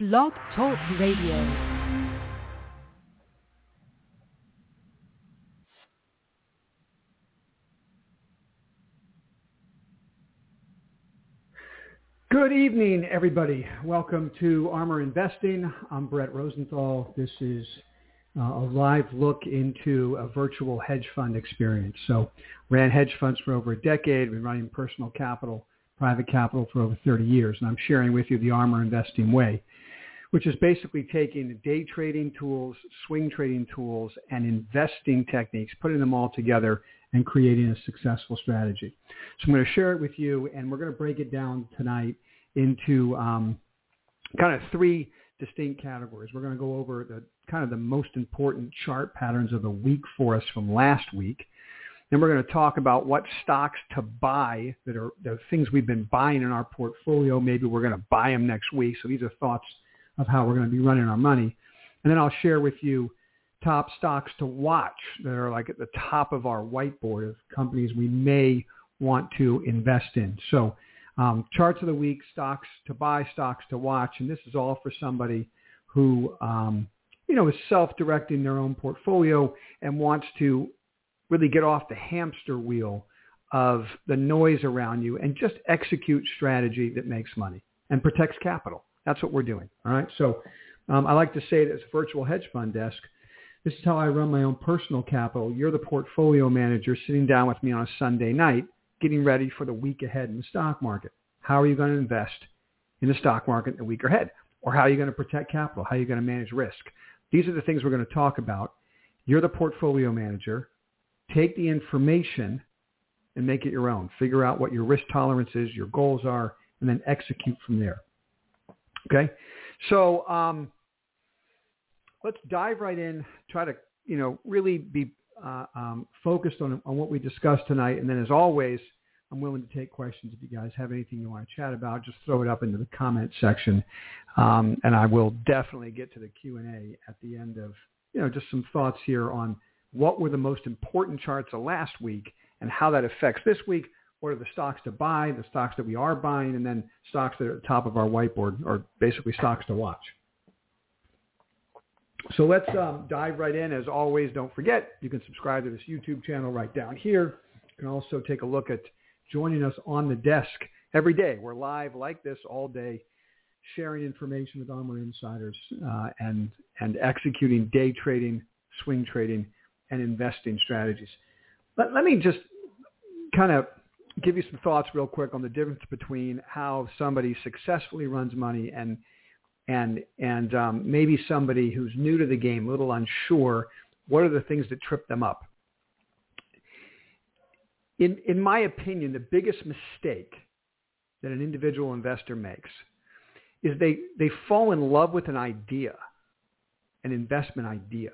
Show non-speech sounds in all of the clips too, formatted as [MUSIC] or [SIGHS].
Blog Talk Radio. Good evening, everybody. Welcome to ARMR Investing. I'm Brett Rosenthal. This is uh, a live look into a virtual hedge fund experience. So ran hedge funds for over a decade, been running personal capital, private capital for over 30 years, and I'm sharing with you the ARMR Investing way, which is basically taking day trading tools, swing trading tools, and investing techniques, putting them all together and creating a successful strategy. So I'm going to share it with you, and we're going to break it down tonight into um, kind of three distinct categories. We're going to go over the kind of the most important chart patterns of the week for us from last week. Then we're going to talk about what stocks to buy that are the things we've been buying in our portfolio. Maybe we're going to buy them next week. So these are thoughts of how we're going to be running our money. And then I'll share with you top stocks to watch that are like at the top of our whiteboard of companies we may want to invest in. So um, charts of the week, stocks to buy, stocks to watch, and this is all for somebody who um, you know is self-directing their own portfolio and wants to really get off the hamster wheel of the noise around you and just execute strategy that makes money and protects capital. That's what we're doing. All right. So um, I like to say it's a virtual hedge fund desk. This is how I run my own personal capital. You're the portfolio manager sitting down with me on a Sunday night, getting ready for the week ahead in the stock market. How are you going to invest in the stock market the week ahead? Or how are you going to protect capital? How are you going to manage risk? These are the things we're going to talk about. You're the portfolio manager. Take the information and make it your own. Figure out what your risk tolerance is, your goals are, and then execute from there. Okay? So um, let's dive right in, try to, you know, really be uh, um, focused on, on what we discussed tonight. And then as always, I'm willing to take questions if you guys have anything you want to chat about. Just throw it up into the comment section, um, and I will definitely get to the Q and A at the end of you know just some thoughts here on what were the most important charts of last week and how that affects this week. What are the stocks to buy, the stocks that we are buying, and then stocks that are at the top of our whiteboard, or basically stocks to watch. So let's um, dive right in. As always, don't forget, you can subscribe to this YouTube channel right down here. You can also take a look at joining us on the desk every day. We're live like this all day, sharing information with Armor Insiders uh, and, and executing day trading, swing trading, and investing strategies. But let me just kind of give you some thoughts real quick on the difference between how somebody successfully runs money and and and um, maybe somebody who's new to the game, a little unsure. What are the things that trip them up? in, in my opinion, the biggest mistake that an individual investor makes is they, they fall in love with an idea, an investment idea,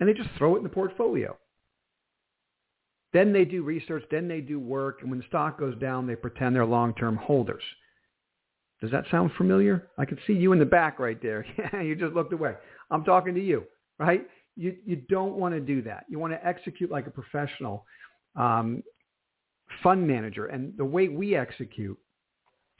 and they just throw it in the portfolio. Then they do research, then they do work, and when the stock goes down, they pretend they're long-term holders. Does that sound familiar? I can see you in the back right there. [LAUGHS] Yeah, you just looked away. I'm talking to you, right? You, you don't want to do that. You want to execute like a professional um, fund manager. And the way we execute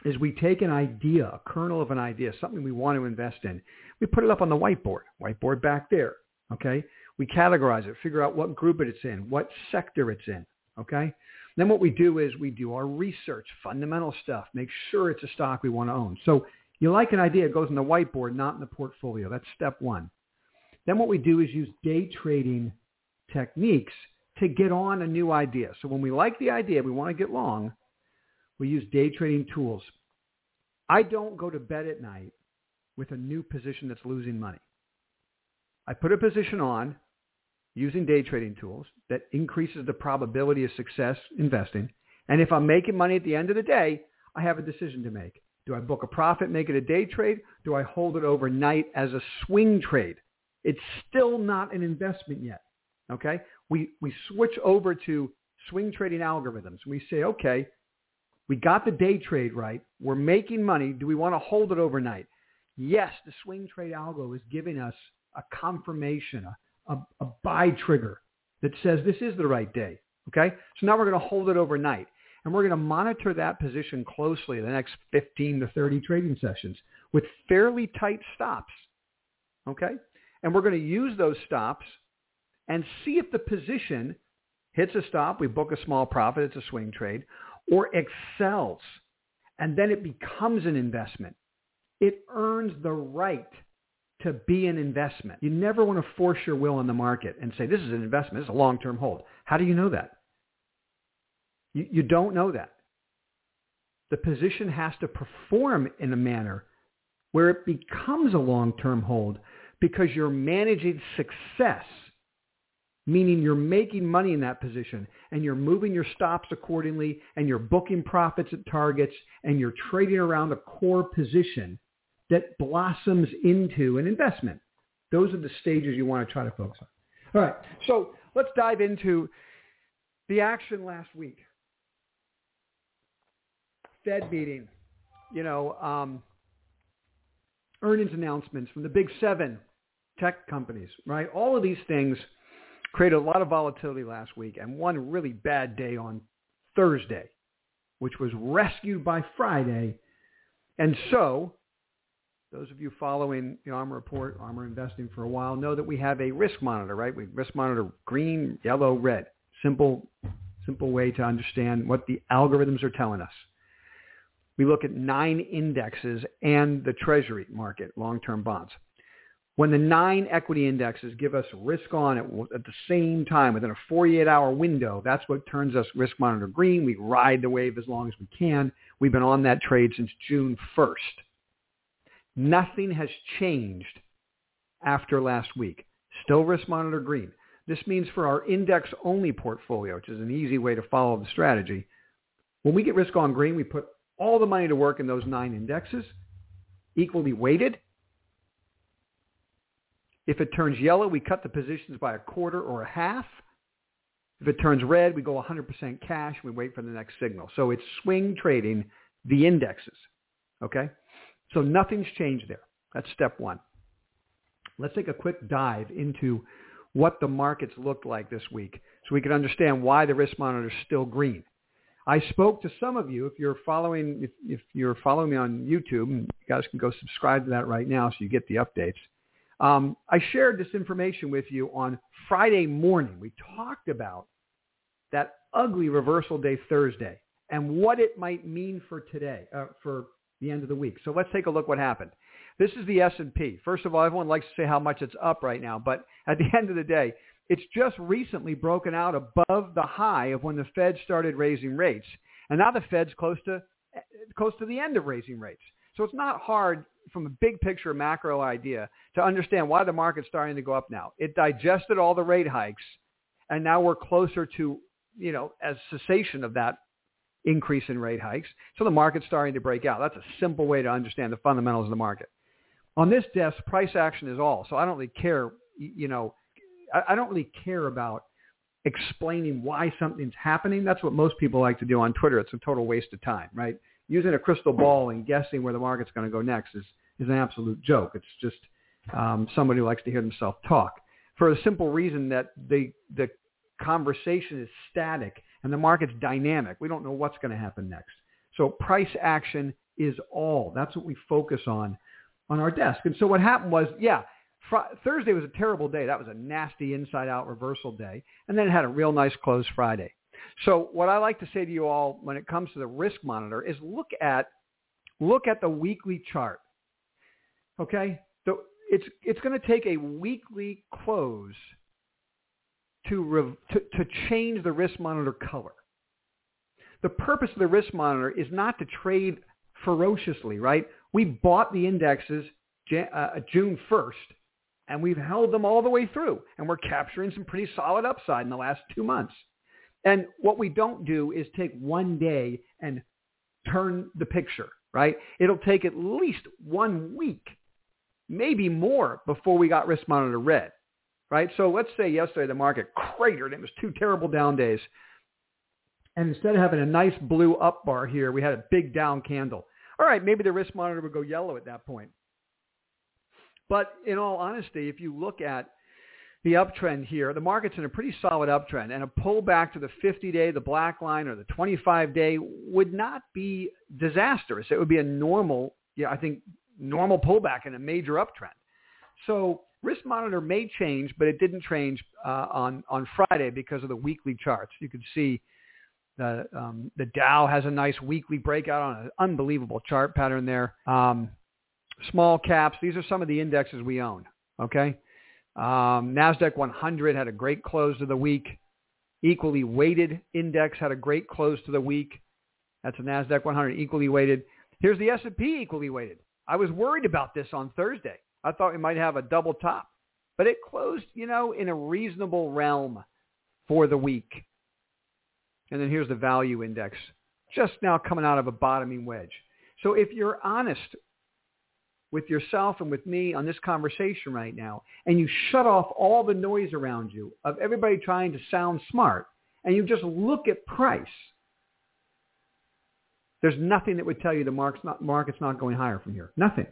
is we take an idea, a kernel of an idea, something we want to invest in. We put it up on the whiteboard, whiteboard back there. Okay. We categorize it, figure out what group it's in, what sector it's in. Okay. Then what we do is we do our research, fundamental stuff, make sure it's a stock we want to own. So you like an idea, it goes on the whiteboard, not in the portfolio. That's step one. Then what we do is use day trading techniques to get on a new idea. So when we like the idea, we want to get long, we use day trading tools. I don't go to bed at night with a new position that's losing money. I put a position on using day trading tools that increases the probability of success investing. And if I'm making money at the end of the day, I have a decision to make. Do I book a profit, make it a day trade? Do I hold it overnight as a swing trade? It's still not an investment yet. Okay we, we switch over to swing trading algorithms. We say, okay, we got the day trade right. We're making money. Do we want to hold it overnight? Yes, the swing trade algo is giving us a confirmation, a, a, a buy trigger that says this is the right day. Okay? So now we're going to hold it overnight. And we're going to monitor that position closely the next 15 to 30 trading sessions with fairly tight stops. Okay? And we're going to use those stops and see if the position hits a stop, we book a small profit, it's a swing trade, or excels. And then it becomes an investment. It earns the right to be an investment. You never want to force your will on the market and say, this is an investment, this is a long-term hold. How do you know that? You, you don't know that. The position has to perform in a manner where it becomes a long-term hold because you're managing success, meaning you're making money in that position and you're moving your stops accordingly and you're booking profits at targets and you're trading around a core position that blossoms into an investment. Those are the stages you want to try to focus on. All right, so let's dive into the action last week. Fed meeting, you know, um, earnings announcements from the big seven tech companies, right? All of these things created a lot of volatility last week and one really bad day on Thursday, which was rescued by Friday. And so those of you following the ARMR report, ARMR investing for a while, know that we have a risk monitor, right? We risk monitor green, yellow, red. Simple, simple way to understand what the algorithms are telling us. We look at nine indexes and the treasury market, long-term bonds. When the nine equity indexes give us risk on at the same time within a 48-hour window, that's what turns us risk monitor green. We ride the wave as long as we can. We've been on that trade since June 1st. Nothing has changed after last week. Still risk monitor green. This means for our index only portfolio, which is an easy way to follow the strategy, when we get risk on green, we put all the money to work in those nine indexes, equally weighted. If it turns yellow, we cut the positions by a quarter or a half. If it turns red, we go 100% cash. We wait for the next signal. So it's swing trading the indexes. Okay? So nothing's changed there. That's step one. Let's take a quick dive into what the markets looked like this week so we can understand why the risk monitor is still green. I spoke to some of you. If you're following, if, if you're following me on YouTube, you guys can go subscribe to that right now so you get the updates. Um, I shared this information with you on Friday morning. We talked about that ugly reversal day Thursday and what it might mean for today, uh, for the end of the week. So let's take a look what happened. This is the S&P. First of all, everyone likes to say how much it's up right now, but at the [LAUGHS] end of the day, it's just recently broken out above the high of when the Fed started raising rates. And now the Fed's close to close to the end of raising rates. So it's not hard from a big picture macro idea to understand why the market's starting to go up now. It digested all the rate hikes and now we're closer to, you know, a cessation of that increase in rate hikes. So the market's starting to break out. That's a simple way to understand the fundamentals of the market. On this desk, price action is all. So I don't really care, you know, I don't really care about explaining why something's happening. That's what most people like to do on Twitter. It's a total waste of time, right? Using a crystal ball and guessing where the market's going to go next is, is an absolute joke. It's just um, somebody who likes to hear themselves talk for a simple reason that the, the conversation is static and the market's dynamic. We don't know what's going to happen next. So price action is all. That's what we focus on on our desk. And so what happened was, yeah, fr- Thursday was a terrible day. That was a nasty inside-out reversal day. And then it had a real nice close Friday. So what I like to say to you all when it comes to the risk monitor is look at look at the weekly chart. Okay? So it's it's going to take a weekly close to, rev- to, to change the risk monitor color. The purpose of the risk monitor is not to trade ferociously, right? We bought the indexes uh, June 1st, and we've held them all the way through, and we're capturing some pretty solid upside in the last two months. And what we don't do is take one day and turn the picture, right? It'll take at least one week, maybe more, before we got risk monitor red right? So let's say yesterday the market cratered. It was two terrible down days. And instead of having a nice blue up bar here, we had a big down candle. All right, maybe the risk monitor would go yellow at that point. But in all honesty, if you look at the uptrend here. The market's in a pretty solid uptrend, and a pullback to the 50-day, the black line, or the 25-day would not be disastrous. It would be a normal, yeah, I think, normal pullback in a major uptrend. So risk monitor may change, but it didn't change uh, on on Friday because of the weekly charts. You can see the um, the Dow has a nice weekly breakout on an unbelievable chart pattern there. Um, small caps. These are some of the indexes we own. Okay. Um, NASDAQ 100 had a great close to the week. Equally weighted index had a great close to the week. That's a NASDAQ 100 equally weighted. Here's the S&P equally weighted. I was worried about this on Thursday. I thought we might have a double top, but it closed, you know, in a reasonable realm for the week. And then here's the value index, just now coming out of a bottoming wedge. So if you're honest with yourself and with me on this conversation right now, and you shut off all the noise around you of everybody trying to sound smart, and you just look at price, there's nothing that would tell you the market's not, market's not going higher from here. Nothing.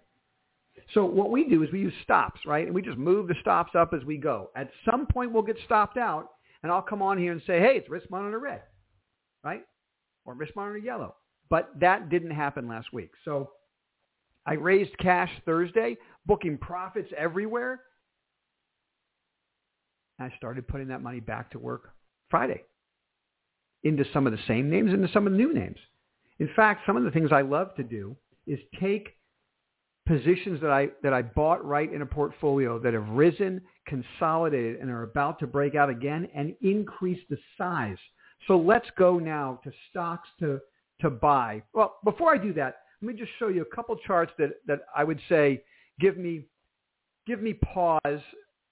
So what we do is we use stops, right? And we just move the stops up as we go. At some point, we'll get stopped out, and I'll come on here and say, hey, it's risk monitor red, right? Or risk monitor yellow. But that didn't happen last week. So I raised cash Thursday, booking profits everywhere. I started putting that money back to work Friday into some of the same names, into some of the new names. In fact, some of the things I love to do is take positions that I that I bought right in a portfolio that have risen, consolidated, and are about to break out again and increase the size. So let's go now to stocks to to buy. Well, before I do that, let me just show you a couple charts that, that I would say give me give me pause.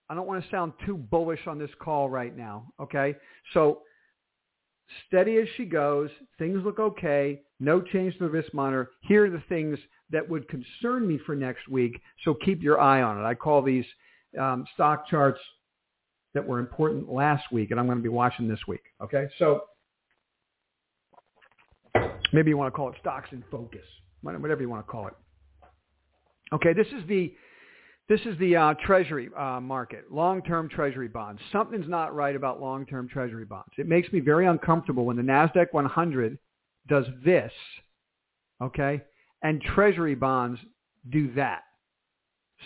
I don't want to sound too bullish on this call right now. Okay. So steady as she goes. Things look okay. No change to the risk monitor. Here are the things that would concern me for next week. So keep your eye on it. I call these um, stock charts that were important last week, and I'm going to be watching this week. Okay. So maybe you want to call it stocks in focus whatever you want to call it. Okay, this is the this is the uh, Treasury uh, market, long-term Treasury bonds. Something's not right about long-term Treasury bonds. It makes me very uncomfortable when the Nasdaq 100 does this, okay, and Treasury bonds do that.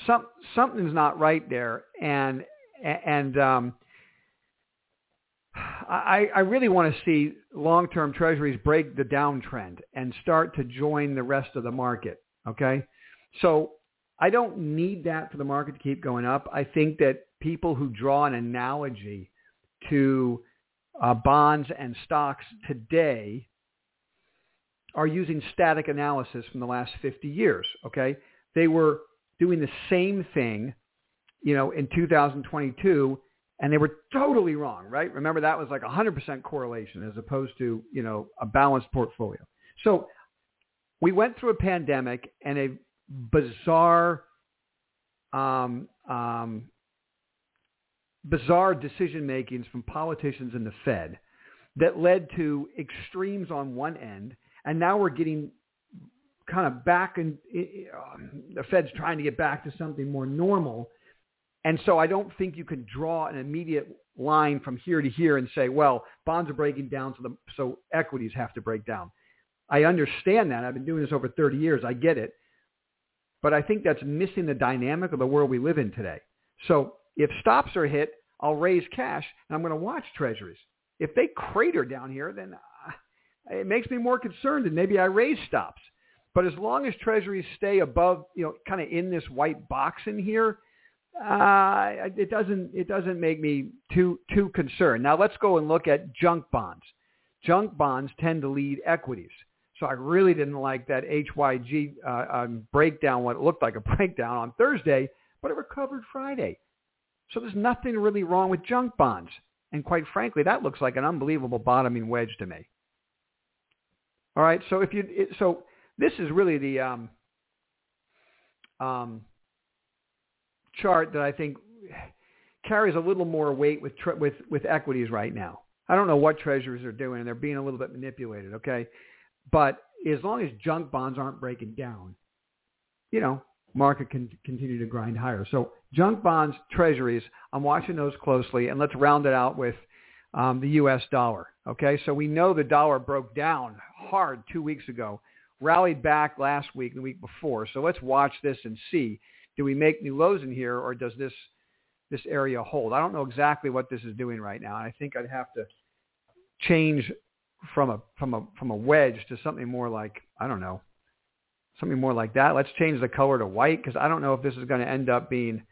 Some something's not right there, and and um, I, I really want to see long-term treasuries break the downtrend and start to join the rest of the market. Okay. So I don't need that for the market to keep going up. I think that people who draw an analogy to uh, bonds and stocks today are using static analysis from the last 50 years. Okay. They were doing the same thing, you know, in 2022 and they were totally wrong, right? Remember that was like 100% correlation as opposed to, you know, a balanced portfolio. So we went through a pandemic and a bizarre, um, um, bizarre decision makings from politicians and the Fed that led to extremes on one end, and now we're getting kind of back and um, the Fed's trying to get back to something more normal and so I don't think you can draw an immediate line from here to here and say, well, bonds are breaking down, so, the, so equities have to break down. I understand that. I've been doing this over 30 years. I get it. But I think that's missing the dynamic of the world we live in today. So if stops are hit, I'll raise cash and I'm going to watch treasuries. If they crater down here, then uh, it makes me more concerned and maybe I raise stops. But as long as treasuries stay above, you know, kind of in this white box in here, uh, it doesn't it doesn't make me too too concerned. Now let's go and look at junk bonds. Junk bonds tend to lead equities. So I really didn't like that HYG uh, um, breakdown, what it looked like a [LAUGHS] breakdown on Thursday, but it recovered Friday. So there's nothing really wrong with junk bonds. And quite frankly, that looks like an unbelievable bottoming wedge to me. All right, so if you it, so this is really the um, um, chart that I think carries a little more weight with tre- with with equities right now. I don't know what treasuries are doing, and they're being a little bit manipulated. Okay, but as long as junk bonds aren't breaking down, you know, market can continue to grind higher. So junk bonds, treasuries, I'm watching those closely, and let's round it out with um, the U.S. dollar. Okay, so we know the dollar broke down hard two weeks ago, rallied back last week, the week before. So let's watch this and see: do we make new lows in here, or does this this area hold? I don't know exactly what this is doing right now. I think I'd have to change from a from a from a wedge to something more like I don't know something more like that. Let's change the color to white because I don't know if this is going to end up being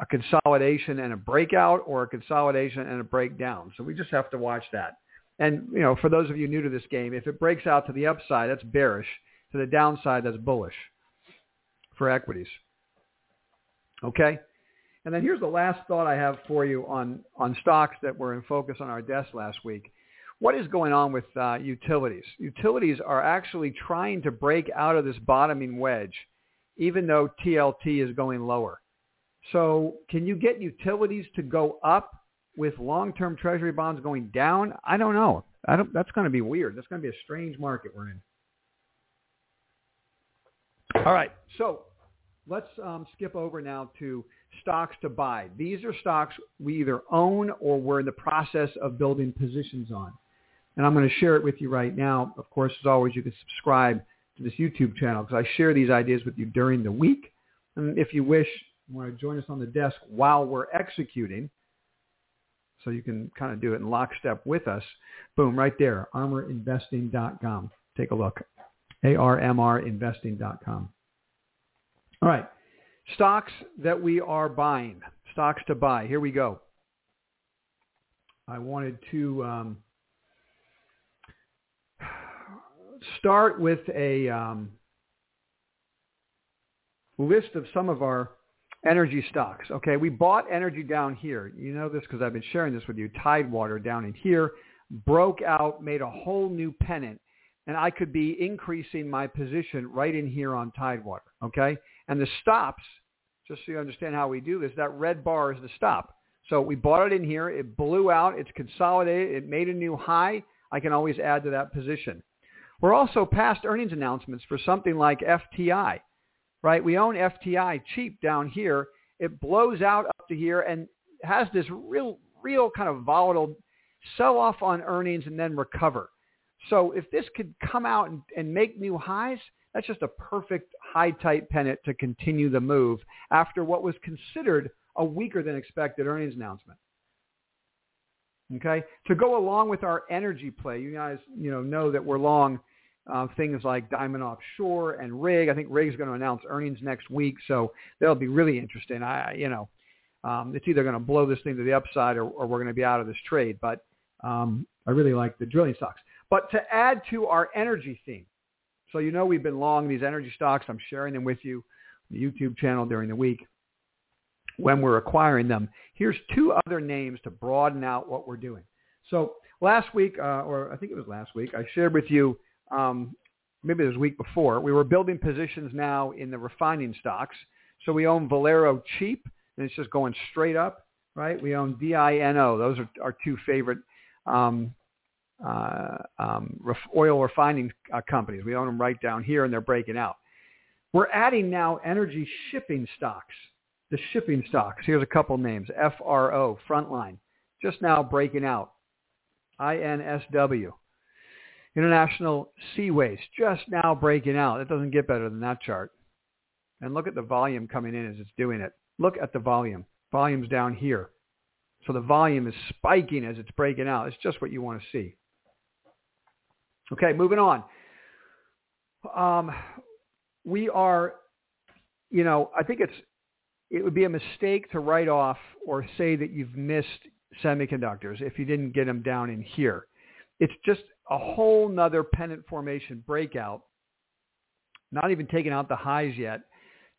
a consolidation and a breakout or a consolidation and a breakdown. So we just have to watch that. And, you know, for those of you new to this game, if it breaks out to the upside, that's bearish. To the downside, that's bullish for equities. Okay? And then here's the last thought I have for you on, on stocks that were in focus on our desk last week what is going on with uh, utilities? Utilities are actually trying to break out of this bottoming wedge, even though TLT is going lower. So can you get utilities to go up with long-term treasury bonds going down? I don't know. I don't, that's going to be weird. That's going to be a strange market we're in. All right. So let's um, skip over now to stocks to buy. These are stocks we either own or we're in the process of building positions on and I'm going to share it with you right now. Of course, as always, you can subscribe to this YouTube channel because I share these ideas with you during the week. And if you wish, want to join us on the desk while we're executing, so you can kind of do it in lockstep with us. Boom, right there, armorinvesting.com. Take a look. A-R-M-R investing.com. All right. Stocks that we are buying. Stocks to buy. Here we go. I wanted to um, start with a um, list of some of our energy stocks. Okay, we bought energy down here. You know this because I've been sharing this with you. Tidewater down in here broke out, made a whole new pennant, and I could be increasing my position right in here on Tidewater. Okay, and the stops, just so you understand how we do this, that red bar is the stop. So we bought it in here. It blew out. It's consolidated. It made a new high. I can always add to that position. We're also past earnings announcements for something like FTI, right? We own FTI cheap down here. It blows out up to here and has this real, real kind of volatile sell off on earnings and then recover. So if this could come out and, and make new highs, that's just a perfect high tight pennant to continue the move after what was considered a weaker than expected earnings announcement. Okay, to go along with our energy play, you guys, you know, know that we're long uh, things like Diamond Offshore and Rig. I think Rig is going to announce earnings next week, so that'll be really interesting. I, you know, um, it's either going to blow this thing to the upside or, or we're going to be out of this trade. But um, I really like the drilling stocks. But to add to our energy theme, so you know we've been long these energy stocks. I'm sharing them with you on the YouTube channel during the week when we're acquiring them. Here's two other names to broaden out what we're doing. So last week, uh, or I think it was last week, I shared with you um, maybe it was week before, we were building positions now in the refining stocks. So we own Valero cheap, and it's just going straight up, right? We own DINO. Those are our two favorite um, uh, um, ref- oil refining uh, companies. We own them right down here, and they're breaking out. We're adding now energy shipping stocks. The shipping stocks. Here's a couple names. FRO, Frontline, just now breaking out. INSW, International Seaways just now breaking out. It doesn't get better than that chart. And look at the volume coming in as it's doing it. Look at the volume. Volume's down here. So the volume is spiking as it's breaking out. It's just what you want to see. Okay, moving on. Um, we are, you know, I think it's it would be a mistake to write off or say that you've missed semiconductors if you didn't get them down in here. It's just a whole nother pennant formation breakout, not even taking out the highs yet,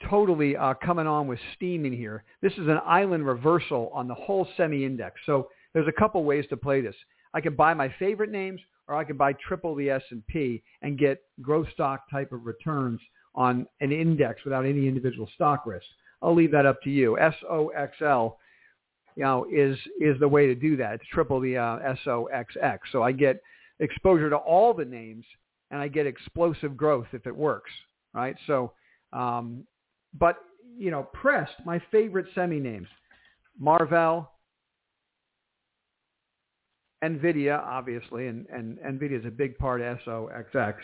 totally uh, coming on with steam in here. This is an island reversal on the whole semi-index. So there's a couple ways to play this. I can buy my favorite names or I can buy triple the S&P and get growth stock type of returns on an index without any individual stock risk. I'll leave that up to you. SOXL you know, is is the way to do that. It's triple the uh, SOXX. So I get exposure to all the names and I get explosive growth if it works, right? So um, but you know, pressed my favorite semi names, Marvell, NVIDIA, obviously, and, and NVIDIA is a big part of SOXX.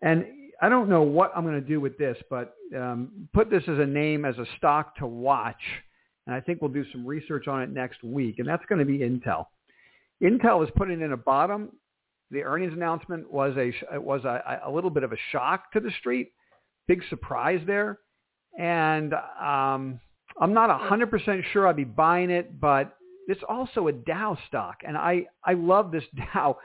And I don't know what I'm going to do with this, but um, put this as a name, as a stock to watch. And I think we'll do some research on it next week. And that's going to be Intel. Intel is putting in a bottom. The earnings announcement was a was a, a little bit of a shock to the street. Big surprise there. And um, I'm not 100% sure I'd be buying it, but it's also a Dow stock. And I, I love this [LAUGHS] Dow.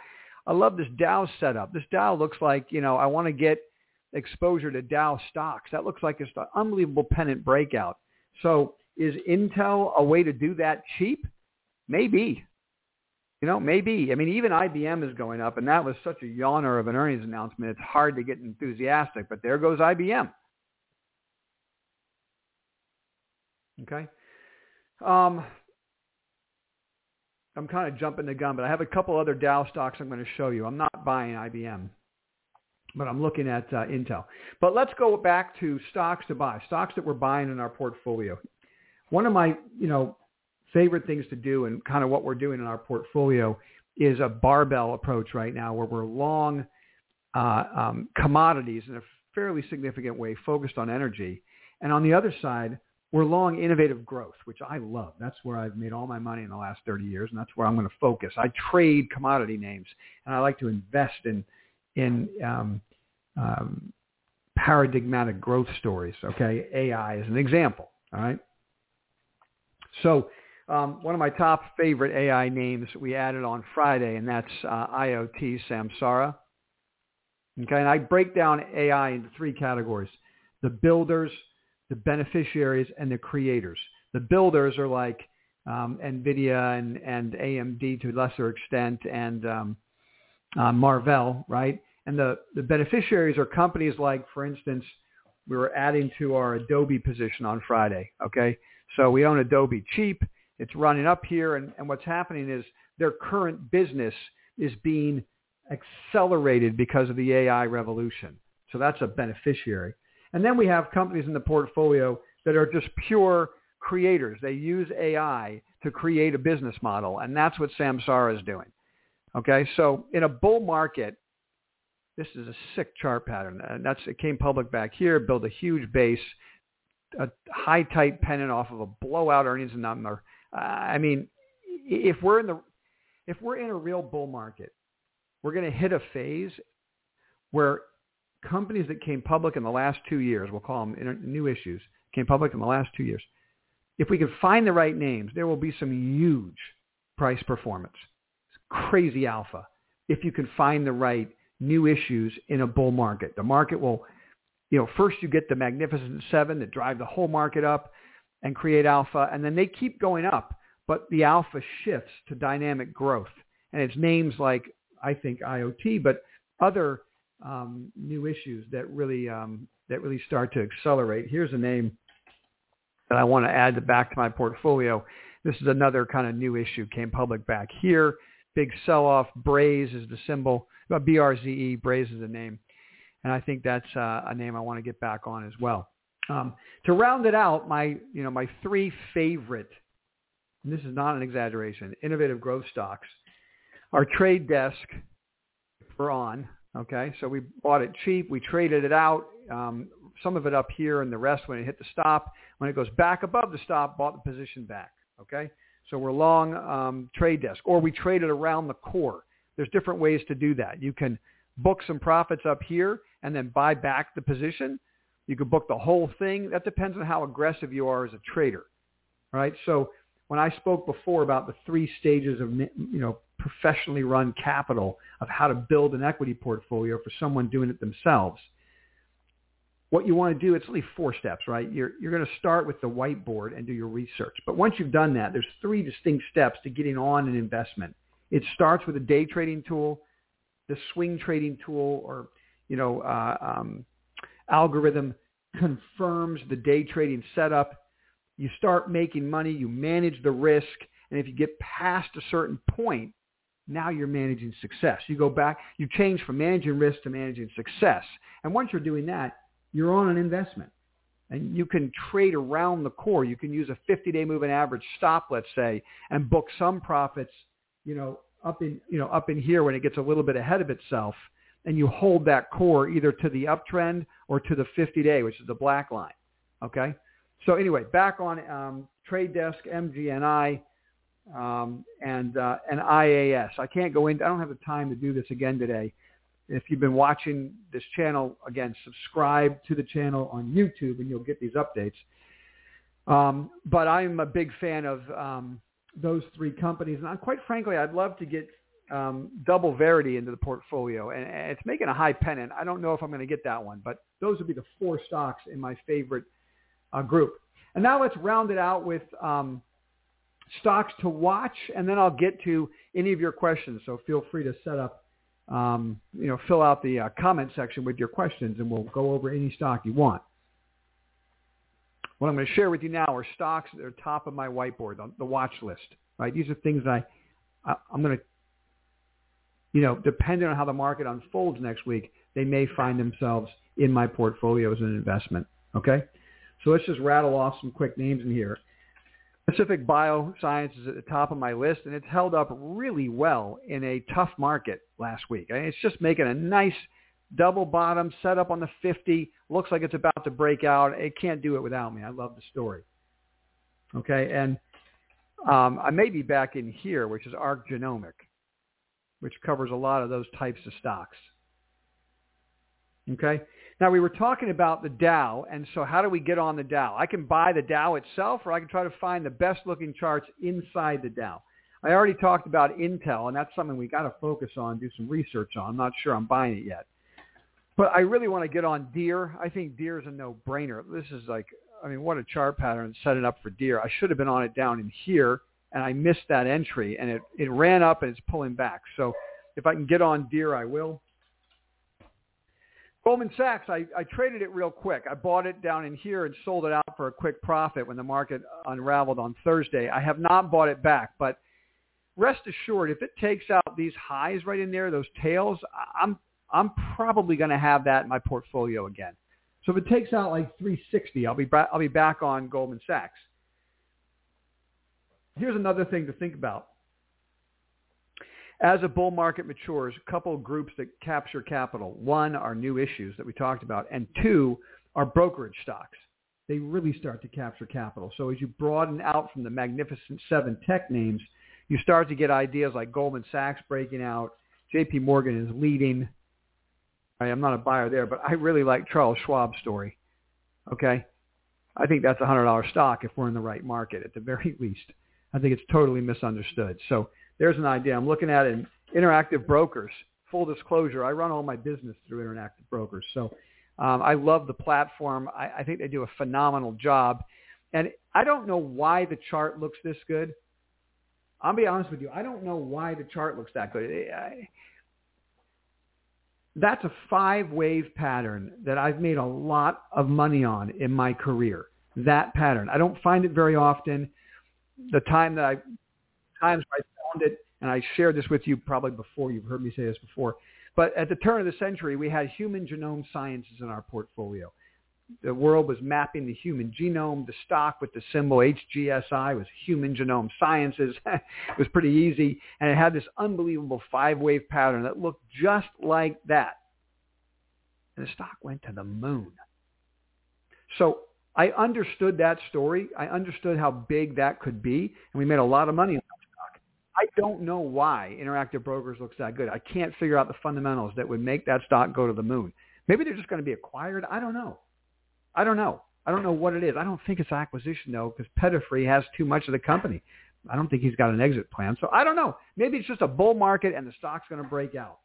I love this Dow setup. This Dow looks like, you know, I want to get exposure to Dow stocks. That looks like it's an unbelievable pennant breakout. So is Intel a way to do that cheap? Maybe. You know, maybe. I mean, even IBM is going up, and that was such a yawner of an earnings announcement. It's hard to get enthusiastic, but there goes IBM. Okay. Um, I'm kind of jumping the gun, but I have a couple other Dow stocks I'm going to show you. I'm not buying IBM, but I'm looking at uh, Intel. But let's go back to stocks to buy, stocks that we're buying in our portfolio. One of my, you know, favorite things to do and kind of what we're doing in our portfolio is a barbell approach right now where we're long uh, um, commodities in a fairly significant way focused on energy. And on the other side, we're long innovative growth, which I love. That's where I've made all my money in the last 30 years, and that's where I'm going to focus. I trade commodity names, and I like to invest in in um, um, paradigmatic growth stories. Okay, AI is an example. All right. So um, one of my top favorite AI names we added on Friday, and that's uh, IoT Samsara. Okay, and I break down AI into three categories: the builders, the beneficiaries and the creators. The builders are like um, NVIDIA and, and AMD to a lesser extent and um, uh, Marvell, right? And the, the beneficiaries are companies like, for instance, we were adding to our Adobe position on Friday, okay? So we own Adobe cheap. It's running up here. And, and what's happening is their current business is being accelerated because of the AI revolution. So that's a beneficiary. And then we have companies in the portfolio that are just pure creators. They use AI to create a business model, and that's what Samsara is doing. Okay, so in a bull market, this is a sick chart pattern, and that's it came public back here, built a huge base, a high tight pennant off of a blowout earnings and number. Uh, I mean, if we're in the if we're in a real bull market, we're going to hit a phase where companies that came public in the last two years, we'll call them new issues, came public in the last two years. If we can find the right names, there will be some huge price performance. It's crazy alpha. If you can find the right new issues in a bull market, the market will, you know, first you get the magnificent seven that drive the whole market up and create alpha, and then they keep going up, but the alpha shifts to dynamic growth. And it's names like, I think, IoT, but other um, new issues that really um, that really start to accelerate. Here's a name that I want to add back to my portfolio. This is another kind of new issue. Came public back here. Big sell-off. Braze is the symbol. Uh, B-R-Z-E. Braze is the name. And I think that's uh, a name I want to get back on as well. Um, to round it out, my you know my three favorite, and this is not an exaggeration, innovative growth stocks, our trade desk. We're on Okay, so we bought it cheap. We traded it out, um, some of it up here and the rest when it hit the stop. When it goes back above the stop, bought the position back. Okay, so we're long um, trade desk, or we traded it around the core. There's different ways to do that. You can book some profits up here and then buy back the position. You could book the whole thing. That depends on how aggressive you are as a trader. Right, so when I spoke before about the three stages of you know professionally run capital of how to build an equity portfolio for someone doing it themselves. What you want to do, it's only four steps, right? You're, you're going to start with the whiteboard and do your research. But once you've done that, there's three distinct steps to getting on an investment. It starts with a day trading tool, the swing trading tool, or, you know, uh, um, algorithm confirms the day trading setup. You start making money, you manage the risk, and if you get past a certain point, now you're managing success. You go back, you change from managing risk to managing success. And once you're doing that, you're on an investment. and you can trade around the core. You can use a 50-day moving average stop, let's say, and book some profits, you know, up in, you know, up in here when it gets a little bit ahead of itself, and you hold that core either to the uptrend or to the 50-day, which is the black line. Okay. So anyway, back on um, Trade Desk, MGNI, um, and uh, and IAS. I can't go into. I don't have the time to do this again today. If you've been watching this channel, again, subscribe to the channel on YouTube and you'll get these updates. Um, but I'm a big fan of um, those three companies. And I, quite frankly, I'd love to get um, DoubleVerify into the portfolio. And, and it's making a high pennant. I don't know if I'm going to get that one, but those would be the four stocks in my favorite uh, group. And now let's round it out with um, stocks to watch, and then I'll get to any of your questions. So feel free to set up um, you know, fill out the uh, comment section with your questions, and we'll go over any stock you want. What I'm going to share with you now are stocks that are top of my whiteboard, the, watch list. Right? These are things that I, I I'm going to, you know, depending on how the market unfolds next week, they may find themselves in my portfolio as an investment. Okay, so let's just rattle off some quick names in here. Pacific Bioscience is at the top of my list, and it's held up really well in a tough market last week. I mean, it's just making a nice double bottom set up on the 50. Looks like it's about to break out. It can't do it without me. I love the story. Okay, and um, I may be back in here, which is ARK Genomic, which covers a lot of those types of stocks. Okay, now we were talking about the Dow, and so how do we get on the Dow? I can buy the Dow itself, or I can try to find the best looking charts inside the Dow. I already talked about Intel, and that's something we got to focus on, do some research on. I'm not sure I'm buying it yet. But I really want to get on Deere. I think Deere is a no-brainer. This is like, I mean, what a chart pattern setting up for Deere. I should have been on it down in here, and I missed that entry, and it, it ran up and it's pulling back. So if I can get on Deere, I will. Goldman Sachs, I, I traded it real quick. I bought it down in here and sold it out for a quick profit when the market unraveled on Thursday. I have not bought it back, but rest assured, if it takes out these highs right in there, those tails, I'm I'm probably going to have that in my portfolio again. So if it takes out like 360, I'll be back, I'll be back on Goldman Sachs. Here's another thing to think about as a bull market matures, a couple of groups that capture capital. One are new issues that we talked about, and two are brokerage stocks. They really start to capture capital. So as you broaden out from the magnificent seven tech names, you start to get ideas like Goldman Sachs breaking out, JP Morgan is leading. I'm not a buyer there, but I really like Charles Schwab's story. Okay? I think that's a $100 stock if we're in the right market at the very [LAUGHS] least. I think it's totally misunderstood. So there's an idea. I'm looking at it. Interactive Brokers. Full disclosure, I run all my business through Interactive Brokers. So um, I love the platform. I, I think they do a phenomenal job. And I don't know why the chart looks this good. I'll be honest with you. I don't know why the chart looks that good. I, that's a five-wave pattern that I've made a lot of money on in my career. That pattern. I don't find it very often. The time that I times I found it, and I shared this with you probably before. You've heard me say this before. But at the turn of the century, we had human genome sciences in our portfolio. The world was mapping the human genome. The stock with the symbol HGSI was human genome sciences. [LAUGHS] it was pretty easy. And it had this unbelievable five-wave pattern that looked just like that. And the stock went to the moon. So I understood that story. I understood how big that could be. And we made a lot of money in that stock. I don't know why Interactive Brokers looks that good. I can't figure out the fundamentals that would make that stock go to the moon. Maybe they're just going to be acquired. I don't know. I don't know. I don't know what it is. I don't think it's acquisition though, because Peterffy has too much of the company. I don't think he's got an exit plan. So I don't know. Maybe it's just a bull market and the stock's going to break out.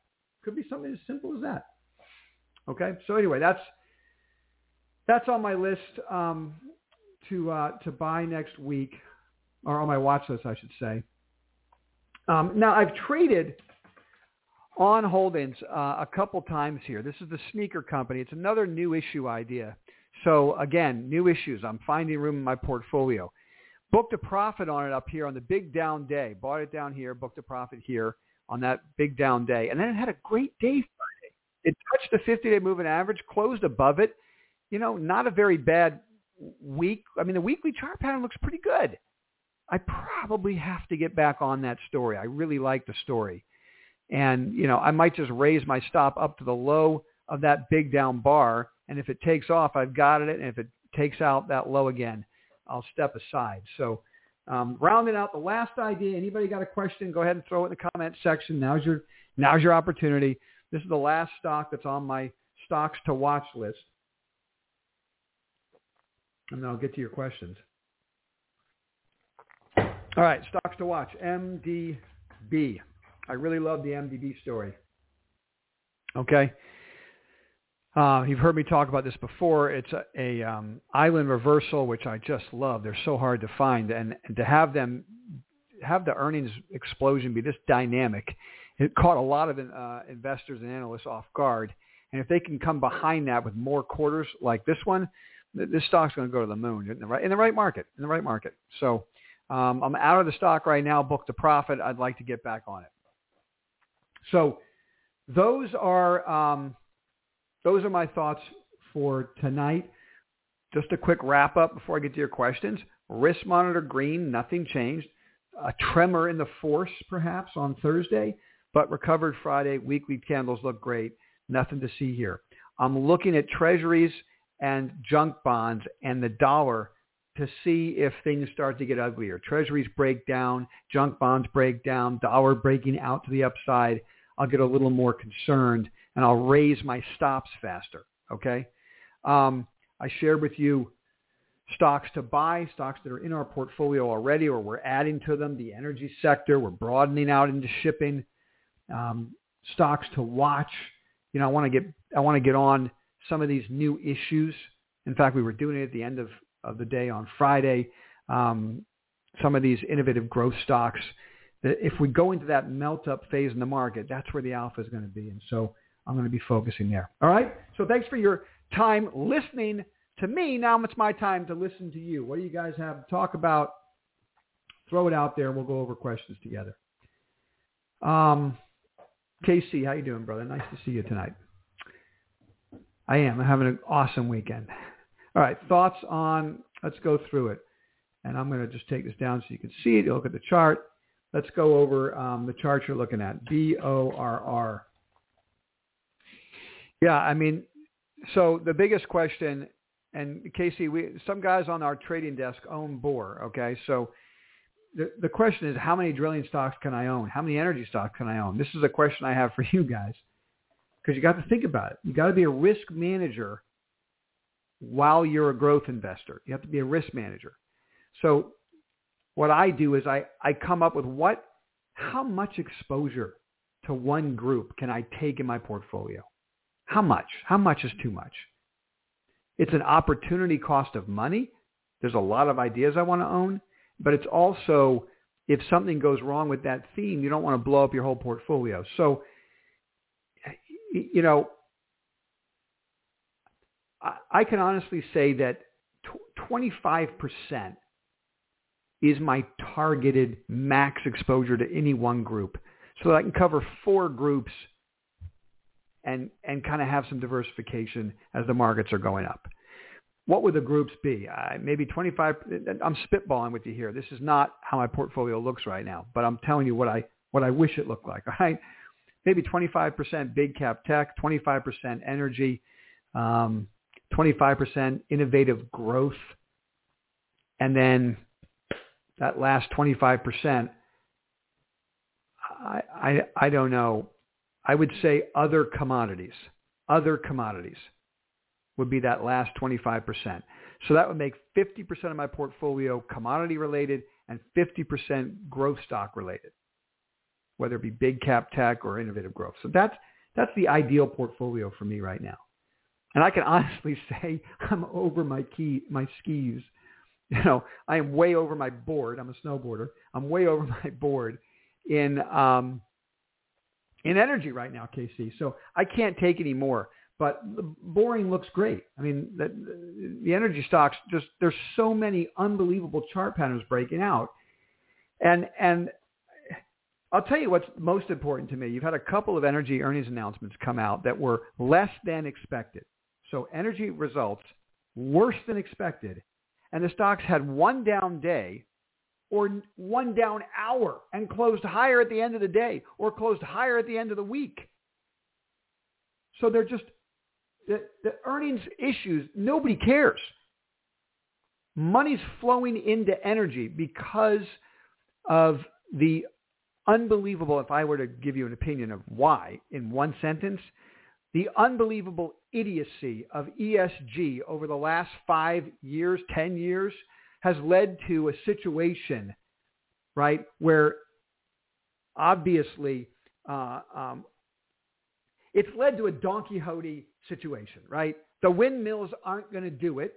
Could be something as simple as that. Okay. So anyway, that's that's on my list um, to uh, to buy next week, or on my watch list, I should say. Um, now, I've traded On Holdings uh, a couple times here. This is the sneaker company. It's another new issue idea. So again, new issues. I'm finding room in my portfolio. Booked a profit on it up here on the big down day. Bought it down here, booked a profit here on that big down day. And then it had a great day Friday. It touched the 50-day moving average, closed above it. You know, not a very bad week, I mean, the weekly chart pattern looks pretty good. I probably have to get back on that story. I really like the story. And, you know, I might just raise my stop up to the low of that big down bar. And if it takes off, I've got it. And if it takes out that low again, I'll step aside. So um, rounding out the last idea, anybody got a question, go ahead and throw it in the comment section. Now's your, now's your opportunity. This is the last stock that's on my stocks to watch list. And then I'll get to your questions. All right, stocks to watch. MDB. I really love the MDB story. Okay. Uh, you've heard me talk about this before. It's a, a um, island reversal, which I just love. They're so hard to find, and, and to have them have the earnings explosion be this dynamic, it caught a lot of uh, investors and analysts off guard. And if they can come behind that with more quarters like this one, this stock's going to go to the moon in the right in the right market in the right market. So um, I'm out of the stock right now, booked a profit. I'd like to get back on it. So those are um, those are my thoughts for tonight. Just a quick wrap up before I get to your questions. Risk monitor green, nothing changed. A tremor in the force perhaps on Thursday, but recovered Friday. Weekly candles look great. Nothing to see here. I'm looking at treasuries and junk bonds and the dollar to see if things start to get uglier. Treasuries break down, junk bonds break down, dollar breaking out to the upside. I'll get a little more concerned and I'll raise my stops faster. Okay. Um, I shared with you stocks to buy, stocks that are in our portfolio already or we're adding to them, the energy sector, we're broadening out into shipping, um, stocks to watch. You know, I want to get, I want to get on some of these new issues. In fact, we were doing it at the end of of the day on Friday. Um, some of these innovative growth stocks. If we go into that melt up phase in the market, that's where the alpha is going to be. And so I'm going to be focusing there. All right. So thanks for your time listening to me. Now it's my time to listen to you. What do you guys have to talk about? Throw it out there and we'll go over questions together. Um, KC, how you doing, brother? Nice to see you tonight. I am. I'm having an awesome weekend. All right, thoughts on, let's go through it. And I'm going to just take this down so you can see it. You look at the chart. Let's go over um, the chart you're looking at, B-O-R-R. Yeah, I mean, so the biggest question, and Casey, we, some guys on our trading desk own Borr, okay? So the, the question is, how many drilling stocks can I own? How many energy stocks can I own? This is a question I have for you guys because you got to think about it. You got to be a risk manager while you're a growth investor. You have to be a risk manager. So what I do is I, I come up with what, how much exposure to one group can I take in my portfolio? How much? How much is too much? It's an opportunity cost of money. There's a lot of ideas I want to own, but it's also if something goes wrong with that theme, you don't want to blow up your whole portfolio. So, you know, I can honestly say that 25% is my targeted max exposure to any one group. So that I can cover four groups and, and kind of have some diversification as the markets are going up. What would the groups be? Uh, maybe 25. I'm spitballing with you here. This is not how my portfolio looks right now, but I'm telling you what I, what I wish it looked like. All [LAUGHS] right. Maybe 25% big cap tech, 25% energy, um, 25% innovative growth, and then that last 25%, I, I, I don't know. I would say other commodities. Other commodities would be that last 25%. So that would make 50% of my portfolio commodity related and 50% growth stock related, whether it be big cap tech or innovative growth. So that's, that's the ideal portfolio for me right now. And I can honestly [LAUGHS] say I'm over my key, my skis. You know, I am way over my board. I'm a snowboarder. I'm way over [LAUGHS] my board in um, in energy right now, KC. So I can't take any more. But boring looks great. I mean, the, the energy stocks just there's so many unbelievable chart patterns breaking out, and and I'll tell you what's most important to me. You've had a couple of energy earnings announcements come out that were less than expected. So energy results worse than expected, and the stocks had one down day or one down hour and closed higher at the end of the day or closed higher at the end of the week. So they're just, the, the earnings issues, nobody cares. Money's flowing into energy because of the unbelievable, if I were to give you an opinion of why in one sentence, the unbelievable idiocy of ESG over the last five years, 10 years, has led to a situation, right, where obviously uh, um, it's led to a Don Quixote situation, right? The windmills aren't going to do it.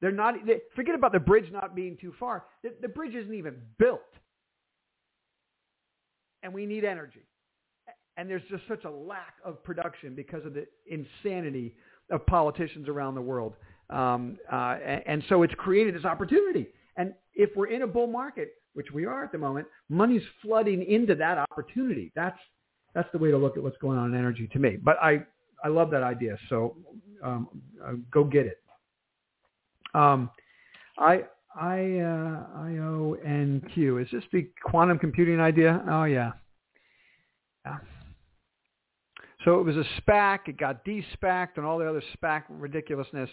They're not, they, forget about the bridge not being too far. The, the bridge isn't even built. And we need energy. And there's just such a lack of production because of the insanity of politicians around the world. Um, uh, and, so it's created this opportunity. And if we're in a bull market, which we are at the moment, money's flooding into that opportunity. That's that's the way to look at what's going on in energy to me. But I I love that idea. So um, uh, go get it. Um, I I uh, I O N Q. Is this the quantum computing idea? Oh yeah. Yeah. So it was a SPAC. It got de-SPACed and all the other SPAC ridiculousness.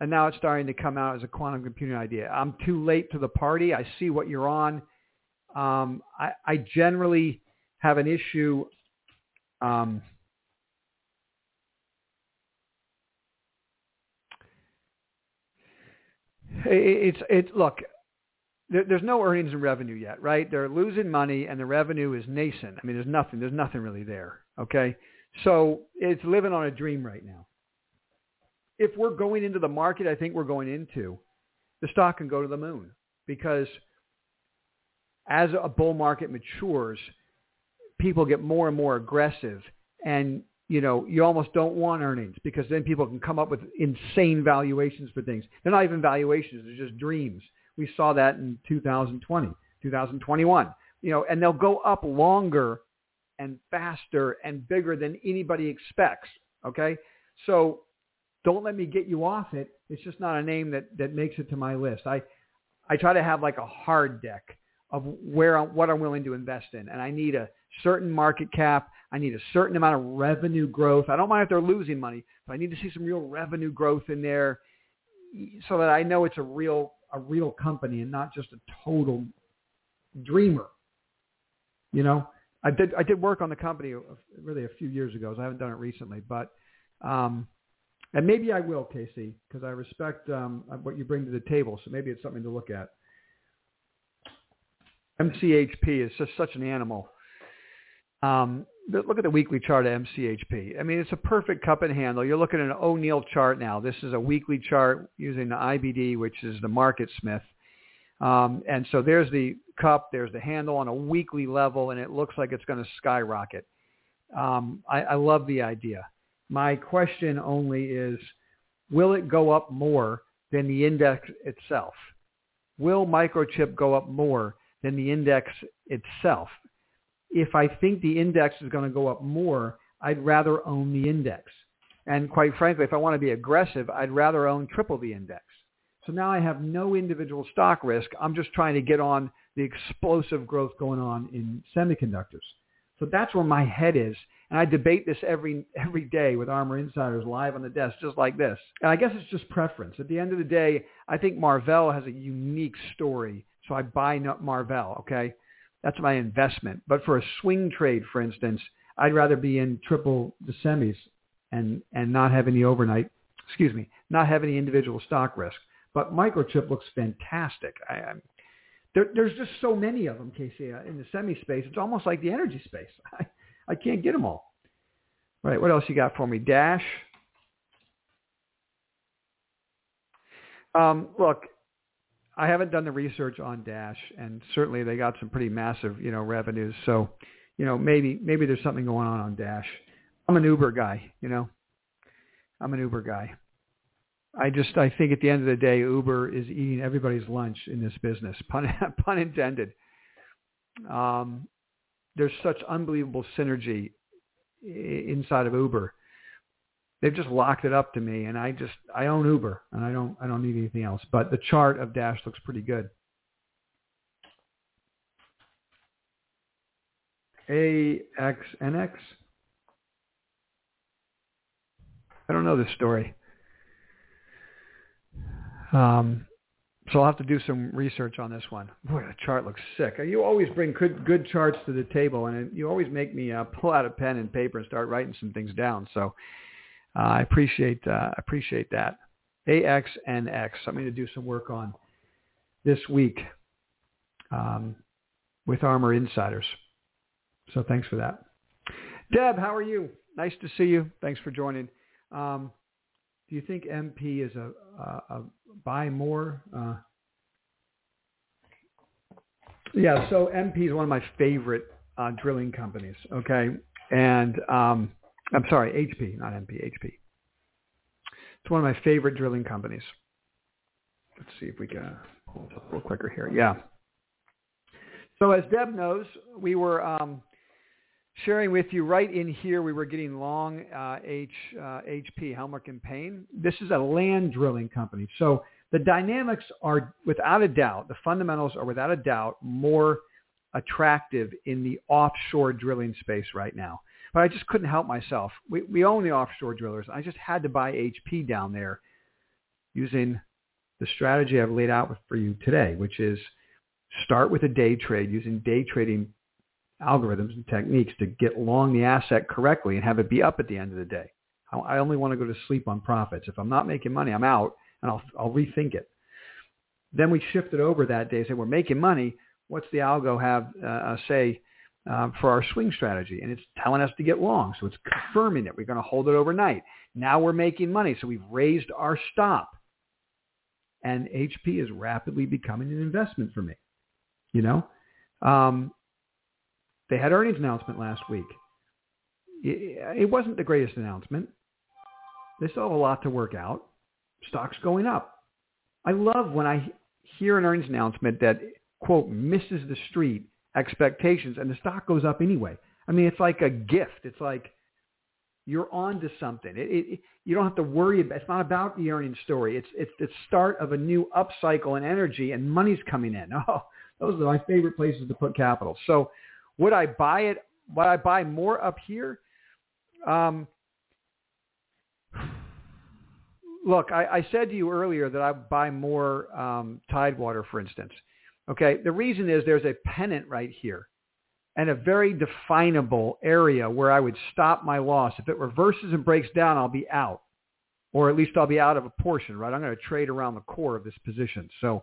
And now it's starting to come out as a quantum computing idea. I'm too late to the party. I see what you're on. Um, I, I, generally have an issue. Um, it's it look there, there's no earnings and revenue yet right they're losing money and the revenue is nascent i mean there's nothing there's nothing really there okay so it's living on a dream right now. If we're going into the market, I think we're going into, the stock can go to the moon because as a bull market matures, people get more and more aggressive and you know, you almost don't want earnings because then people can come up with insane valuations for things. They're not even valuations, they're just dreams. We saw that in 2020, 2021. You know, and they'll go up longer and faster and bigger than anybody expects. Okay. So don't let me get you off it. It's just not a name that, that makes it to my list. I, I try to have like a hard deck of where I'm, what I'm willing to invest in. And I need a certain market cap. I need a certain amount of revenue growth. I don't mind if they're losing money, but I need to see some real revenue growth in there so that I know it's a real a real company and not just a total dreamer. You know, I did I did work on the company really a few years ago. So I haven't done it recently, but um, and maybe I will, Casey, because I respect um, what you bring to the table. So maybe it's something to look at. MCHP is just such an animal. Um, look at the weekly chart of MCHP. I mean, it's a perfect cup and handle. You're looking at an O'Neill chart now. This is a weekly chart using the IBD, which is the Market Smith. Um, and so there's the cup, there's the handle on a weekly level, and it looks like it's going to skyrocket. Um, I, I love the idea. My question only is, will it go up more than the index itself? Will microchip go up more than the index itself? If I think the index is going to go up more, I'd rather own the index. And quite frankly, if I want to be aggressive, I'd rather own triple the index. So now I have no individual stock risk. I'm just trying to get on the explosive growth going on in semiconductors. So that's where my head is. And I debate this every [LAUGHS] every day with ARMR Insiders live on the desk, just like this. And I guess it's just preference. At the end of the day, I think Marvell has a unique story. So I buy Marvell, okay? That's my investment. But for a swing trade, for instance, I'd rather be in triple the semis and, and not have any overnight, excuse me, not have any individual stock risk. But microchip looks fantastic. I, I, there, there's just so many of them, Casey, uh, in the semi space. It's almost like the energy space. [LAUGHS] I can't get them all. All right, what else you got for me? Dash. Um, look, I haven't done the research on Dash, and certainly they got some pretty massive, you know, revenues. So, you know, maybe maybe there's something going on on Dash. I'm an Uber guy, you know. I'm an Uber guy. I just I think at the end of the day, Uber is eating everybody's lunch in this business, [LAUGHS] pun, pun intended. Um, there's such unbelievable synergy inside of Uber. they've just locked it up to me, and I just I own Uber, and I don't I don't need anything else. But the chart of Dash looks pretty good. AXNX. I don't know this story. Um, so I'll have to do some research on this one. Boy, the chart looks sick. You always bring good, good charts to the table, and you always make me uh, [LAUGHS] pull out a pen and paper and start writing some things down. So uh, I appreciate uh, appreciate that. AXNX. I'm going to do some work on this week um, with ARMR Insiders. So thanks for that. Deb, how are you? Nice to see you. Thanks for joining. Um, do you think MP is a, a, a buy more? Uh, yeah, so MP is one of my favorite uh, drilling companies. Okay, and um, I'm sorry, HP, not MP, HP. It's one of my favorite drilling companies. Let's see if we can it up a little quicker here. Yeah. So as Deb knows, we were um, sharing with you right in here, we were getting long uh, H, uh, HP, Helmerich and Payne. This is a land drilling company. So the dynamics are, without a doubt, the fundamentals are without a doubt more attractive in the offshore drilling space right now. But I just couldn't help myself. We, we own the offshore drillers. I just had to buy HP down there using the strategy I've laid out for you today, which is start with a day trade using day trading algorithms and techniques to get long the asset correctly and have it be up at the end of the day. I only want to go to sleep on profits. If I'm not making money, I'm out and I'll, I'll rethink it. Then we shifted over that day, said we're making money. What's the algo have uh, uh, say uh, for our swing strategy? And it's telling us to get long. So it's confirming it. We're going to hold it overnight. Now we're making money. So we've raised our stop. And HP is rapidly becoming an investment for me. You know, um, they had earnings announcement last week. It wasn't the greatest announcement. They still have a lot to work out. Stock's going up. I love when I hear an earnings announcement that, quote, misses the street expectations and the stock goes up anyway. I mean, it's like a gift. It's like you're on to something. It, it, you don't have to worry about, it's not about the earnings story. It's, it's the start of a new upcycle in energy and money's coming in. [LAUGHS] Oh, those are my favorite places to put capital. So would I buy it? Would I buy more up here? Um, look, I, I, said to you earlier that I buy more um, Tidewater, for instance. Okay, the reason is there's a pennant right here and a very definable area where I would stop my loss. If it reverses and breaks down, I'll be out, or at least I'll be out of a portion, right? I'm going to trade around the core of this position. So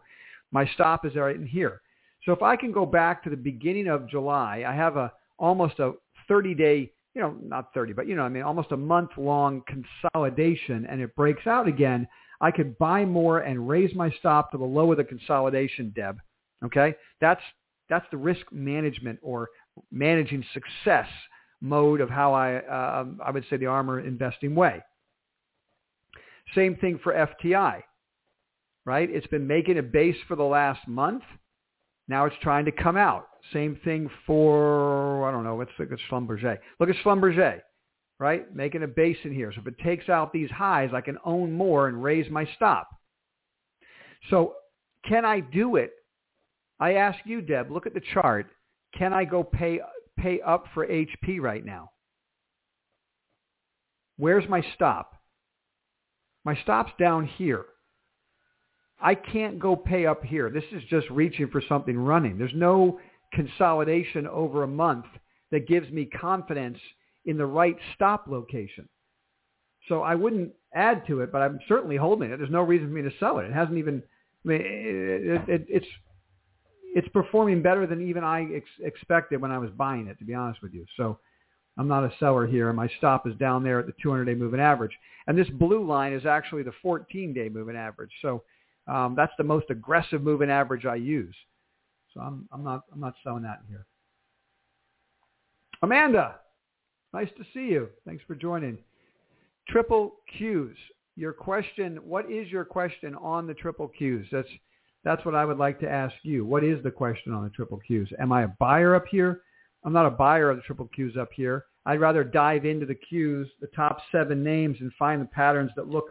my stop is right in here. So if I can go back to the beginning of July, I have a almost a 30 day, you know, not 30, but you know, I mean, almost a month long consolidation and it breaks out again. I could buy more and raise my stop to the low of the consolidation, Deb. Okay. That's, that's the risk management or managing success mode of how I, uh, I would say the ARMR investing way. Same thing for FTI, right? It's been making a base for the last month. Now it's trying to come out. Same thing for, I don't know, let's look at Schlumberger. Look at Schlumberger, right? Making a base in here. So if it takes out these highs, I can own more and raise my stop. So can I do it? I ask you, Deb, look at the chart. Can I go pay, pay up for HP right now? Where's my stop? My stop's down here. I can't go pay up here. This is just reaching for something running. There's no consolidation over a month that gives me confidence in the right stop location. So I wouldn't add to it, but I'm certainly holding it. There's no reason for me to sell it. It hasn't even, I mean, it, it, it's, it's performing better than even I ex- expected when I was buying it, to be honest with you. So I'm not a seller here. My stop is down there at the 200-day moving average. And this blue line is actually the 14-day moving average. So um, that's the most aggressive moving average I use. So I'm, I'm not I'm not selling that here. Amanda, nice to see you. Thanks for joining. Triple Qs. Your question, what is your question on the triple Qs? That's that's what I would like to ask you. What is the question on the triple Qs? Am I a buyer up here? I'm not a buyer of the triple Qs up here. I'd rather dive into the Qs, the top seven names, and find the patterns that look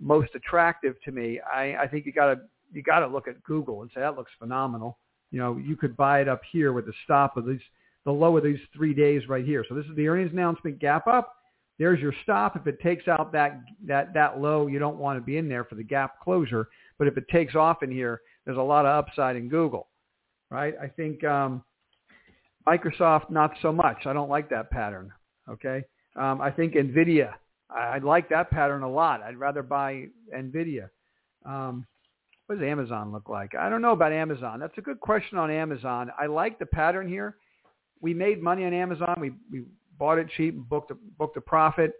most attractive to me. I, I think you got to you got to look at Google and say that looks phenomenal. You know, you could buy it up here with the stop of these the low of these three days right here. So this is the earnings announcement gap up. There's your stop. If it takes out that that that low, you don't want to be in there for the gap closure. But if it takes off in here, there's a lot of upside in Google, right? I think um, Microsoft, not so much. I don't like that pattern. Okay. Um, I think NVIDIA, I, I like that pattern a lot. I'd rather buy NVIDIA. Um, what does Amazon look like? I don't know about Amazon. That's a good question on Amazon. I like the pattern here. We made money on Amazon. We, we bought it cheap and booked a, booked a profit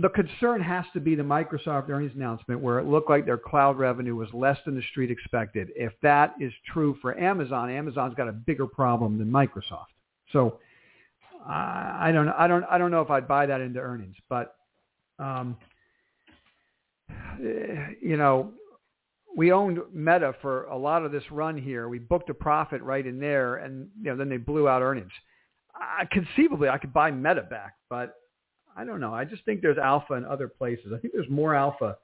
the concern has to be the Microsoft earnings announcement where it looked like their cloud revenue was less than the street expected. If that is true for Amazon, Amazon's got a bigger problem than Microsoft. So I don't I don't I don't know if I'd buy that into earnings, but um, you know, we owned Meta for a lot of this run here. We booked a profit right in there, and you know then they blew out earnings. I, conceivably, I could buy Meta back, but I don't know. I just think there's alpha in other places. I think there's more alpha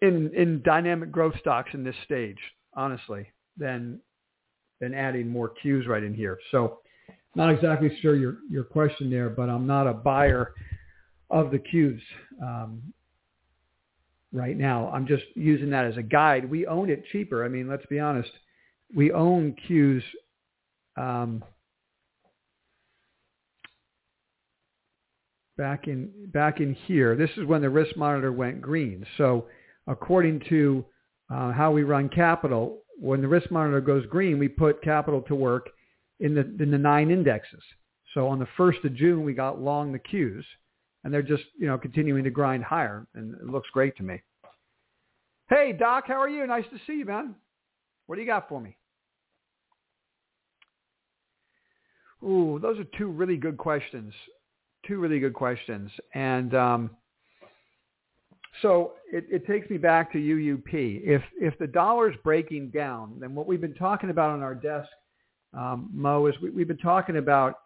in in dynamic growth stocks in this stage, honestly, than than adding more Qs right in here. So not exactly sure your your question there, but I'm not a buyer of the Qs um, right now. I'm just using that as a guide. We own it cheaper. I mean, let's be honest. We own Qs um, back in back in here. This is when the risk monitor went green. So according to uh, how we run capital, when the risk monitor goes green, we put capital to work in the in the nine indexes. So on the first of June, we got long the Qs, and they're just you know continuing to grind higher, and it looks great to me. Hey Doc, how are you? Nice to see you, man. What do you got for me? Ooh, those are two really good questions two really good questions. And um, so it, it, takes me back to UUP. If if the dollar's breaking down, then what we've been talking about on our desk, um, Mo, is we, have been talking about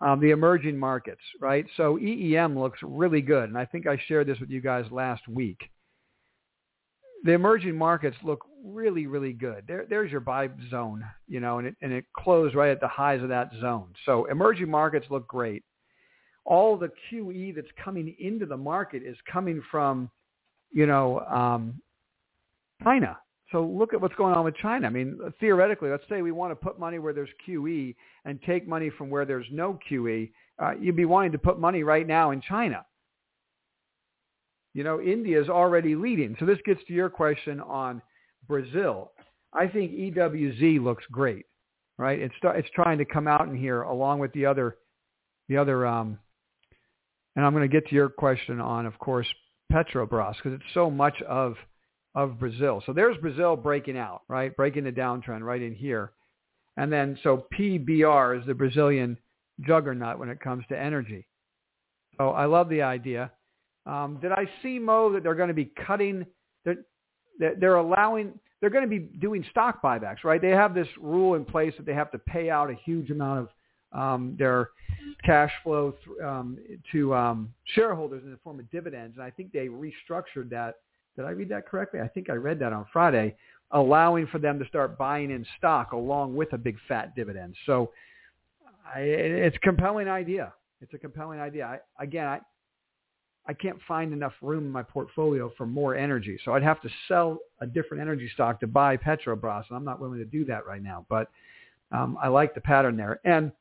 um, the emerging markets, right? So EEM looks really good, and I think I shared this with you guys last week. The emerging markets look really, really good. There, there's your buy zone, you know, and it, and it closed right at the highs of that zone. So emerging markets look great all the QE that's coming into the market is coming from, you know, um, China. So look at what's going on with China. I mean, theoretically, let's say we want to put money where there's QE and take money from where there's no QE. Uh, you'd be wanting to put money right now in China. You know, India is already leading. So this gets to your question on Brazil. I think EWZ looks great, right? It's it's trying to come out in here along with the other the other um, and I'm going to get to your question on, of course, Petrobras because it's so much of of Brazil. So there's Brazil breaking out, right? Breaking the downtrend right in here. And then so PBR is the Brazilian juggernaut when it comes to energy. So I love the idea. Um, did I see Mo that they're going to be cutting? They're, they're allowing. They're going to be doing stock buybacks, right? They have this rule in place that they have to pay out a huge amount of um, their cash flow th- um, to um, shareholders in the form of dividends. And I think they restructured that. Did I read that correctly? I think I read that on Friday, allowing for them to start buying in stock along with a big fat dividend. So I, it's a compelling idea. It's a compelling idea. I, again, I, I can't find enough room in my portfolio for more energy. So I'd have to sell a different energy stock to buy Petrobras, and I'm not willing to do that right now. But um, I like the pattern there. And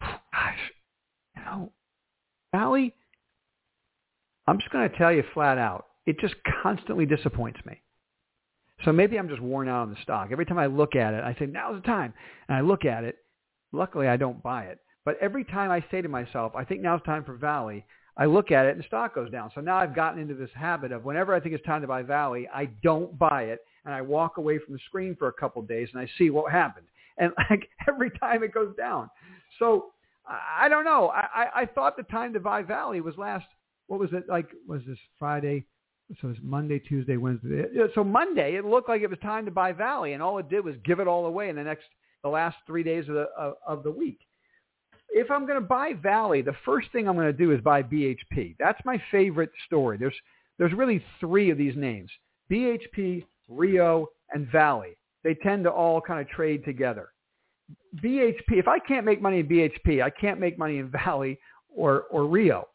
[SIGHS] gosh, you know, Vale, I'm just going to tell you flat out, it just constantly disappoints me. So maybe I'm just worn out on the stock. Every time I look at it, I say, now's the time. And I look at it. Luckily, I don't buy it. But every time I say to myself, I think now's time for Vale, I look at it and the stock goes down. So now I've gotten into this habit of whenever I think it's time to buy Vale, I don't buy it and I walk away from the screen for a couple of days and I see what happened. And [LAUGHS] like every time it goes down. So I don't know. I, I, I thought the time to buy Vale was last, what was it, like, was this Friday? So it's Monday, Tuesday, Wednesday. So Monday, it looked like it was time to buy Vale, and all it did was give it all away in the next the last three days of the, of, of the week. If I'm going to buy Vale, the first thing I'm going to do is buy BHP. That's my favorite story. There's, there's really three of these names, BHP, Rio, and Vale. They tend to all kind of trade together. BHP, if I can't make money in BHP, I can't make money in Vale or, or Rio.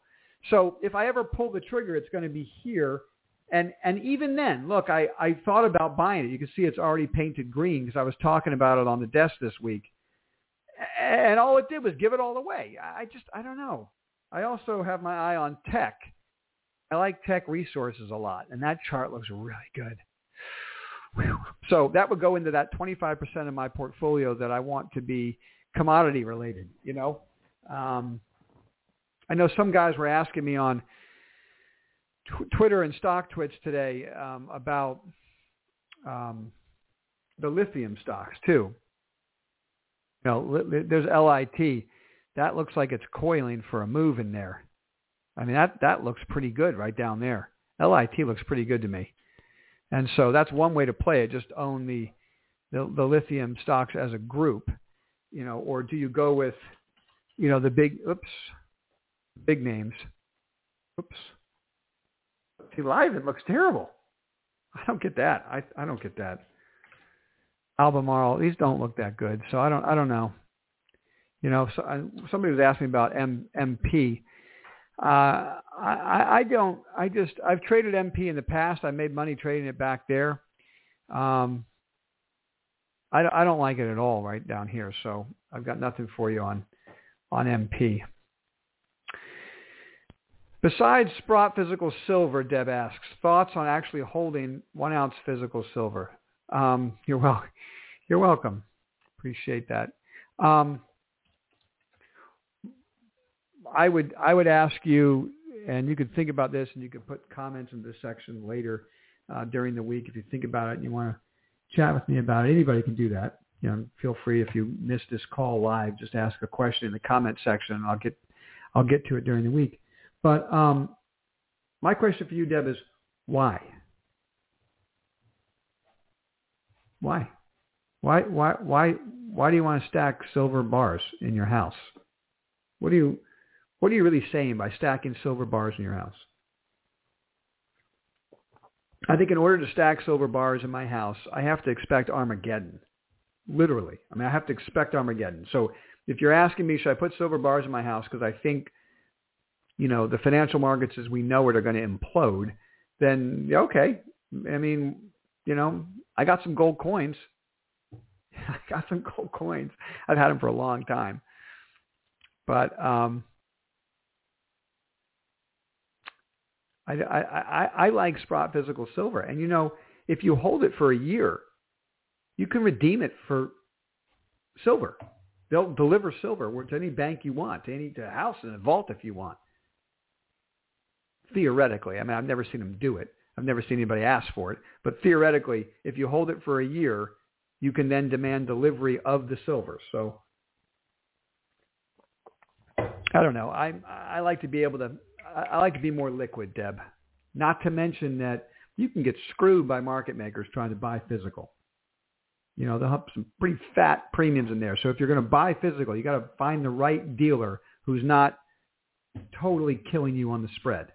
So if I ever pull the trigger, it's going to be here. And, and even then, look, I, I thought about buying it. You can see it's already painted green because I was talking about it on the desk this week. And all it did was give it all away. I just, I don't know. I also have my eye on Teck. I like Teck Resources a lot, and that chart looks really good. So that would go into that 25% of my portfolio that I want to be commodity related, you know. Um, I know some guys were asking me on tw- Twitter and StockTwits today um, about um, the lithium stocks too. You know, li- there's LIT. That looks like it's coiling for a move in there. I mean, that, that looks pretty good right down there. LIT looks pretty good to me. And so that's one way to play it. Just own the, the, the lithium stocks as a group, you know, or do you go with, you know, the big, oops, big names. Oops. See, Livent looks terrible. I don't get that. I I don't get that. Albemarle, these don't look that good. So I don't I don't know. You know, so I, somebody was asking about M, MP. Uh, I, I don't. I just I've traded MP in the past. I made money trading it back there. Um, I, I don't like it at all right down here. So I've got nothing for you on on MP. Besides Sprott Physical Silver, Deb asks, thoughts on actually holding one ounce physical silver? Um, you're well, you're welcome. Appreciate that. Um, I would I would ask you, and you could think about this, and you can put comments in this section later uh, during the week if you think about it and you want to chat with me about it. Anybody can do that. You know, feel free if you missed this call live, just ask a question in the comment section, and I'll get I'll get to it during the week. But um, my question for you, Deb, is why? Why? Why? Why? Why? Why do you want to stack silver bars in your house? What do you? What are you really saying by stacking silver bars in your house? I think in order to stack silver bars in my house, I have to expect Armageddon. Literally. I mean, I have to expect Armageddon. So if you're asking me, should I put silver bars in my house because I think you know, the financial markets as we know it are going to implode, then okay. I mean, you know, I got some gold coins. [LAUGHS] I got some gold coins. I've had them for a long time. But um, I, I, I, I like Sprott Physical Silver. And, you know, if you hold it for a year, you can redeem it for silver. They'll deliver silver to any bank you want, to any to a house and a vault if you want theoretically. I mean, I've never seen them do it. I've never seen anybody ask for it. But theoretically, if you hold it for a year, you can then demand delivery of the silver. So I don't know. I I like to be able to. I like to be more liquid, Deb. Not to mention that you can get screwed by market makers trying to buy physical. You know, they'll have some pretty fat premiums in there. So if you're going to buy physical, you got to find the right dealer who's not totally killing you on the spread.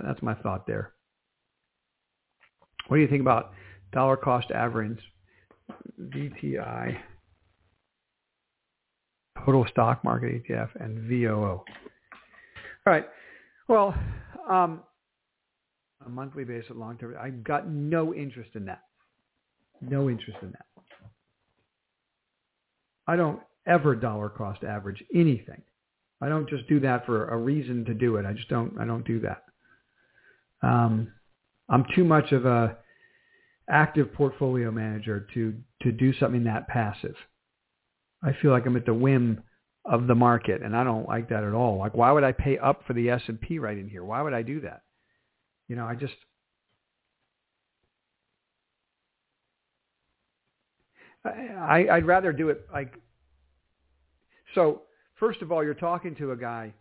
That's my thought there. What do you think about dollar cost average, VTI, total stock market ETF, and VOO? All right. Well, um, a monthly basis, long term, I've got no interest in that. No interest in that. I don't ever dollar cost average anything. I don't just do that for a reason to do it. I just don't. I don't do that. Um, I'm too much of a active portfolio manager to to do something that passive. I feel like I'm at the whim of the market, and I don't like that at all. Like, why would I pay up for the S and P right in here? Why would I do that? You know, I just I, I'd rather do it like so. First of all, you're talking to a guy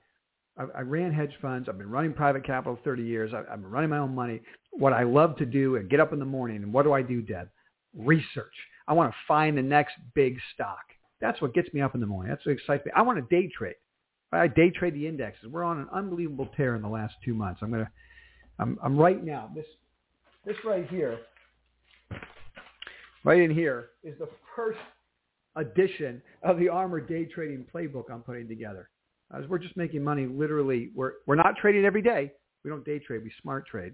I, I ran hedge funds. I've been running private capital 30 years. I, I've been running my own money. What I love to do and get up in the morning and what do I do, Deb? Research. I want to find the next big stock. That's what gets me up in the morning. That's what excites me. I want to day trade. I day trade the indexes. We're on an unbelievable tear in the last two months. I'm gonna, I'm, I'm right now. This, this right here, right in here is the first edition of the ARMR day trading playbook I'm putting together. As we're just making money literally. We're we're not trading every day. We don't day trade. We smart trade.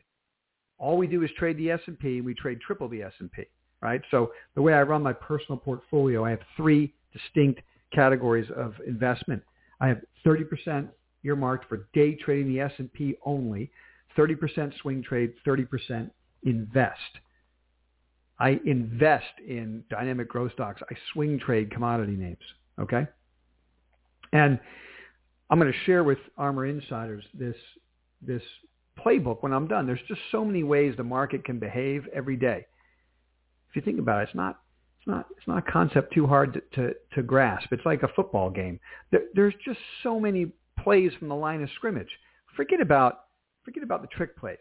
All we do is trade the S&P. and We trade triple the S&P, right? So the way I run my personal portfolio, I have three distinct categories of investment. I have 30% earmarked for day trading the S&P only, 30% swing trade, 30% invest. I invest in dynamic growth stocks. I swing trade commodity names. Okay. And I'm going to share with ARMR Insiders this, this playbook when I'm done. There's just so many ways the market can behave every day. If you think about it, it's not, it's not, it's not a concept too hard to, to, to grasp. It's like a football game. There, there's just so many plays from the line of scrimmage. Forget about, forget about the trick plays.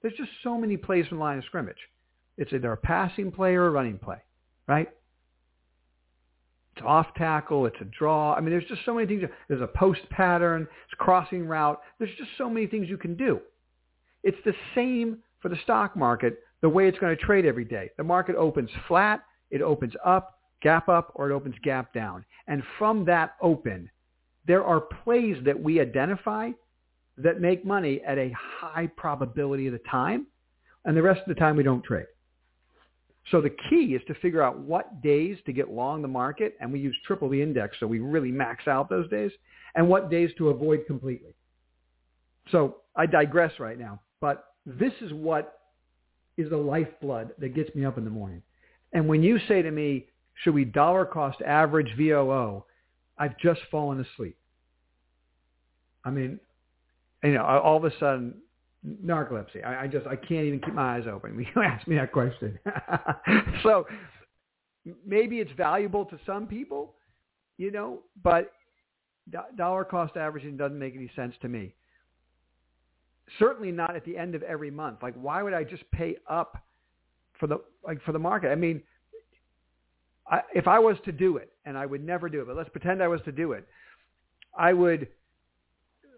There's just so many plays from the line of scrimmage. It's either a passing play or a running play, right? It's off tackle. It's a draw. I mean, there's just so many things. There's a post pattern. It's crossing route. There's just so many things you can do. It's the same for the stock market, the way it's going to trade every day. The market opens flat, it opens up, gap up, or it opens gap down. And from that open, there are plays that we identify that make money at a high probability of the time, and the rest of the time we don't trade. So the key is to figure out what days to get long the market, and we use triple the index, so we really max out those days, and what days to avoid completely. So I digress right now, but this is what is the lifeblood that gets me up in the morning. And when you say to me, should we dollar cost average VOO, I've just fallen asleep. I mean, you know, all of a sudden narcolepsy. I, I just I can't even keep my eyes open when you [LAUGHS] ask me that question. [LAUGHS] so maybe it's valuable to some people, you know, but dollar cost averaging doesn't make any sense to me. Certainly not at the end of every month. Like why would I just pay up for the like for the market? I mean, I, if I was to do it, and I would never do it, but let's pretend I was to do it, I would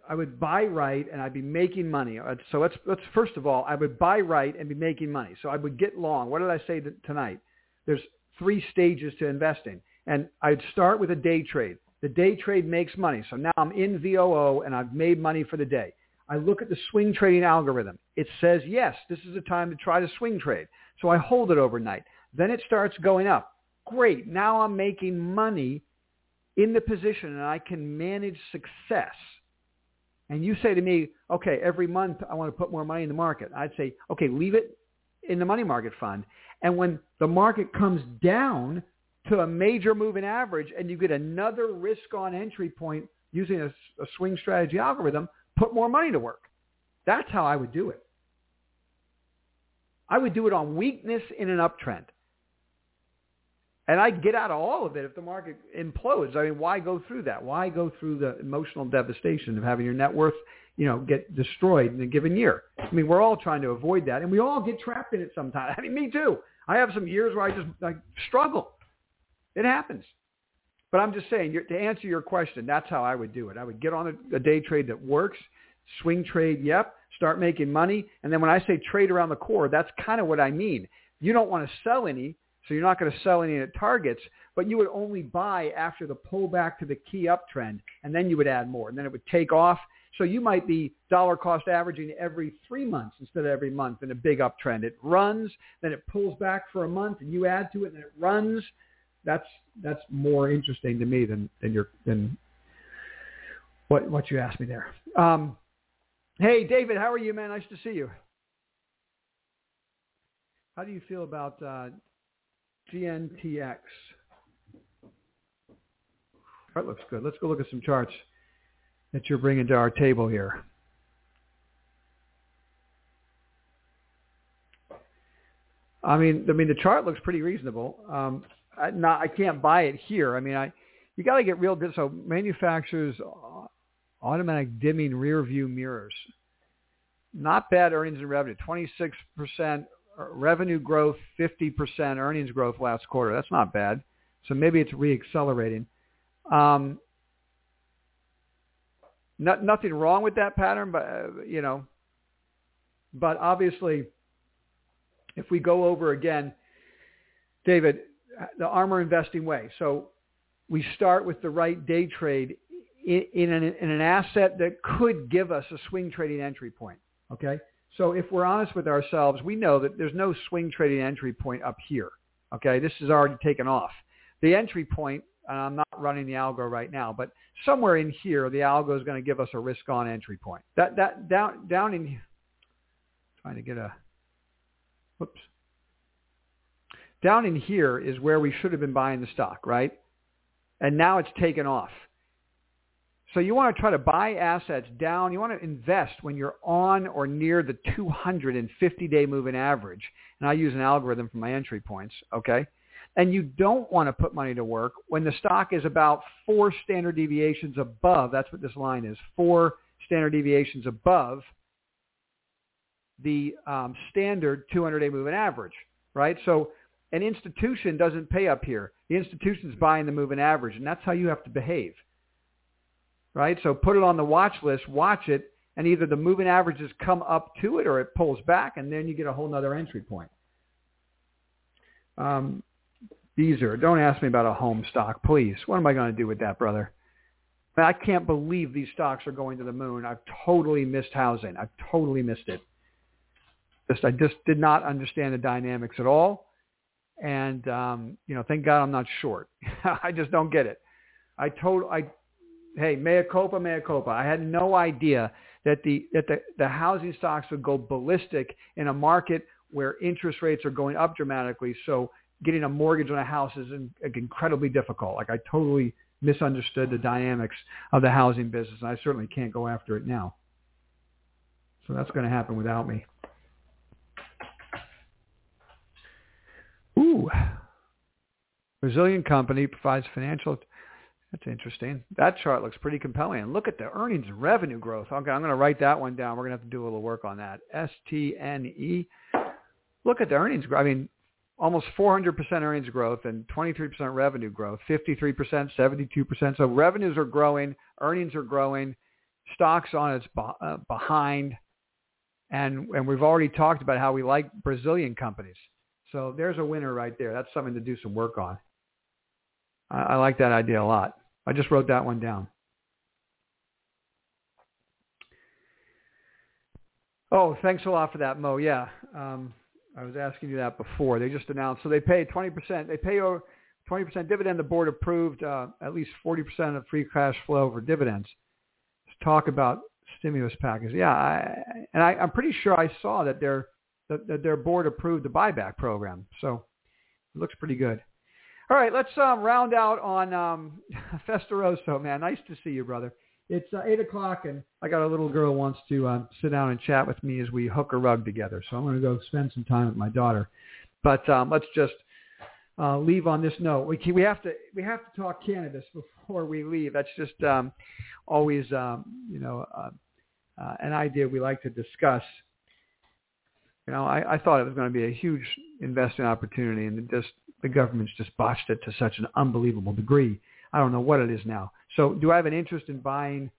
I would buy right and I'd be making money. Uh, so let's let's first of all, I would buy right and be making money. So I would get long. What did I say tonight? There's three stages to investing, and I'd start with a day trade. The day trade makes money. So now I'm in VOO and I've made money for the day. I look at the swing trading algorithm. It says, yes, this is a time to try to swing trade. So I hold it overnight. Then it starts going up. Great. Now I'm making money in the position and I can manage success and you say to me, okay, every month I want to put more money in the market, I'd say, okay, leave it in the money market fund. And when the market comes down to a major moving average and you get another risk on entry point using a, a swing strategy algorithm, put more money to work. That's how I would do it. I would do it on weakness in an uptrend. And I'd get out of all of it if the market implodes. I mean, why go through that? Why go through the emotional devastation of having your net worth, you know, get destroyed in a given year? I mean, we're all trying to avoid that, and we all get trapped in it sometimes. [LAUGHS] I mean, me too. I have some years where I just I struggle. It happens. But I'm just saying, to answer your question, that's how I would do it. I would get on a, a day trade that works, swing trade, yep, start making money. And then when I say trade around the core, that's kind of what I mean. You don't want to sell any so you're not going to sell any at targets, but you would only buy after the pullback to the key uptrend, and then you would add more, and then it would take off. So you might be dollar cost averaging every three months instead of every month in a big uptrend. It runs, then it pulls back for a month, and you add to it, and it runs. That's that's more interesting to me than than your than what what you asked me there. Um, hey, David, how are you, man? Nice to see you. How do you feel about uh, GNTX. That looks good. Let's go look at some charts that you're bringing to our table here. I mean, I mean, the chart looks pretty reasonable. Um, I, not, I can't buy it here. I mean, I you got to get real. So manufacturers uh, automatic dimming rear view mirrors. Not bad earnings and revenue. 26% revenue growth, 50% earnings growth last quarter. That's not bad. So maybe it's reaccelerating. Um, not, nothing wrong with that pattern, but uh, you know, but obviously, if we go over again, David, the ARMR investing way. So we start with the right day trade in, in, an, in an asset that could give us a swing trading entry point. Okay. So if we're honest with ourselves, we know that there's no swing trading entry point up here. Okay. This is already taken off. The entry point, and I'm not running the algo right now, but somewhere in here, the algo is going to give us a risk on entry point. That, that down, down in, trying to get a, whoops. Down in here is where we should have been buying the stock, right? And now it's taken off. So you want to try to buy assets down. You want to invest when you're on or near the 250-day moving average. And I use an algorithm for my entry points, okay? And you don't want to put money to work when the stock is about four standard deviations above. That's what this line is, four standard deviations above the um, standard 200-day moving average, right? So an institution doesn't pay up here. The institution's buying the moving average, and that's how you have to behave right? So put it on the watch list, watch it, and either the moving averages come up to it or it pulls back, and then you get a whole other entry point. Um, Beezer, don't ask me about a home stock, please. What am I going to do with that, brother? I can't believe these stocks are going to the moon. I've totally missed housing. I've totally missed it. Just I just did not understand the dynamics at all. And um, you know, thank God I'm not short. [LAUGHS] I just don't get it. I told I hey, mea culpa, mea culpa. I had no idea that the that the, the housing stocks would go ballistic in a market where interest rates are going up dramatically. So getting a mortgage on a house is in, incredibly difficult. Like I totally misunderstood the dynamics of the housing business, and I certainly can't go after it now. So that's going to happen without me. Ooh. Brazilian company provides financial that's interesting. That chart looks pretty compelling. And look at the earnings revenue growth. Okay, I'm going to write that one down. We're going to have to do a little work on that. S-T-N-E. Look at the earnings growth. I mean, almost 400% earnings growth and 23% revenue growth, 53%, 72%. So revenues are growing, earnings are growing, stocks on its uh, behind. And, and we've already talked about how we like Brazilian companies. So there's a winner right there. That's something to do some work on. I, I like that idea a lot. I just wrote that one down. Oh, thanks a lot for that, Mo. Yeah, um, I was asking you that before. They just announced. So they pay 20%. They pay over 20% dividend. The board approved uh, at least 40% of free cash flow for dividends. Let's talk about stimulus package. Yeah, I, and I, I'm pretty sure I saw that their that, that their board approved the buyback program. So it looks pretty good. All right, let's um, round out on um, [LAUGHS] Festeroso, man. Nice to see you, brother. It's uh, 8 o'clock, and I got a little girl wants to uh, sit down and chat with me as we hook a rug together. So I'm going to go spend some time with my daughter. But um, let's just uh, leave on this note. We, we have to we have to talk cannabis [LAUGHS] before we leave. That's just um, always um, you know uh, uh, an idea we like to discuss. You know, I, I thought it was going to be a huge investing opportunity, and just the government's just botched it to such an unbelievable degree. I don't know what it is now. So do I have an interest in buying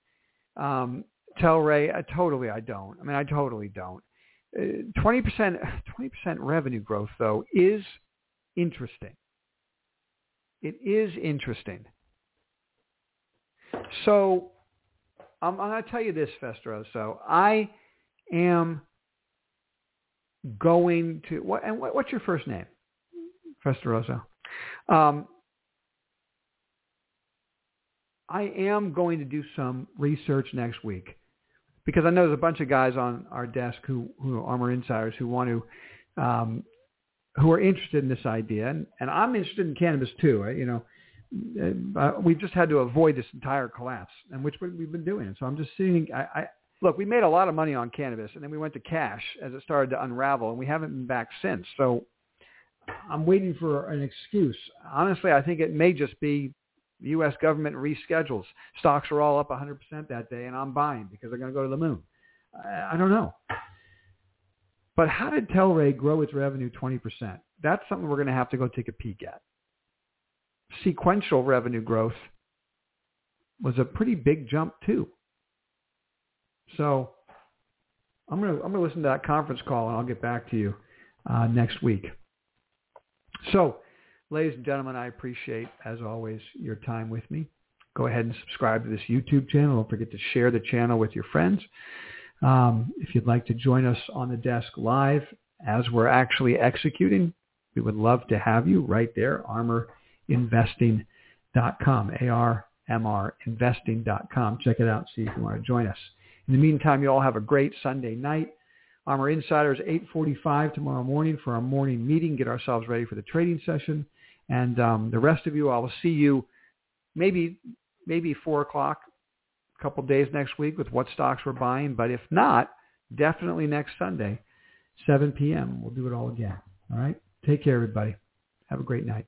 um, Tilray? Uh, totally, I don't. I mean, I totally don't. Uh, twenty percent, [LAUGHS] twenty percent revenue growth though is interesting. It is interesting. So I'm, I'm going to tell you this, Festro. So I am going to. What, and what, what's your first name? Festeroso. Um, I am going to do some research next week because I know there's a bunch of guys on our desk who, who are ARMR insiders who want to, um, who are interested in this idea, and, and I'm interested in cannabis too. You know, uh, we've just had to avoid this entire collapse, and which we've been doing. So I'm just seeing. I, I look, we made a lot of money on cannabis, and then we went to cash as it started to unravel, and we haven't been back since. So I'm waiting for an excuse. Honestly, I think it may just be the U.S. government reschedules. Stocks are all up 100% that day, and I'm buying because they're going to go to the moon. I, I don't know. But how did Tilray grow its revenue 20%? That's something we're going to have to go take a peek at. Sequential revenue growth was a pretty big jump too. So I'm going to I'm to listen to that conference call and I'll get back to you uh, next week. So, ladies and gentlemen, I appreciate as always your time with me. Go ahead and subscribe to this YouTube channel. Don't forget to share the channel with your friends. Um, if you'd like to join us on the desk live as we're actually executing, we would love to have you right there, armrinvesting.com, A-R-M-R investing.com. Check it out, see if you want to join us. In the meantime, you all have a great Sunday night. ARMR Insiders, 8.45 tomorrow morning for our morning meeting. Get ourselves ready for the trading session. And um, the rest of you, I will see you maybe maybe 4 o'clock a couple days next week with what stocks we're buying. But if not, definitely next Sunday, 7 p.m. We'll do it all again. All right? Take care, everybody. Have a great night.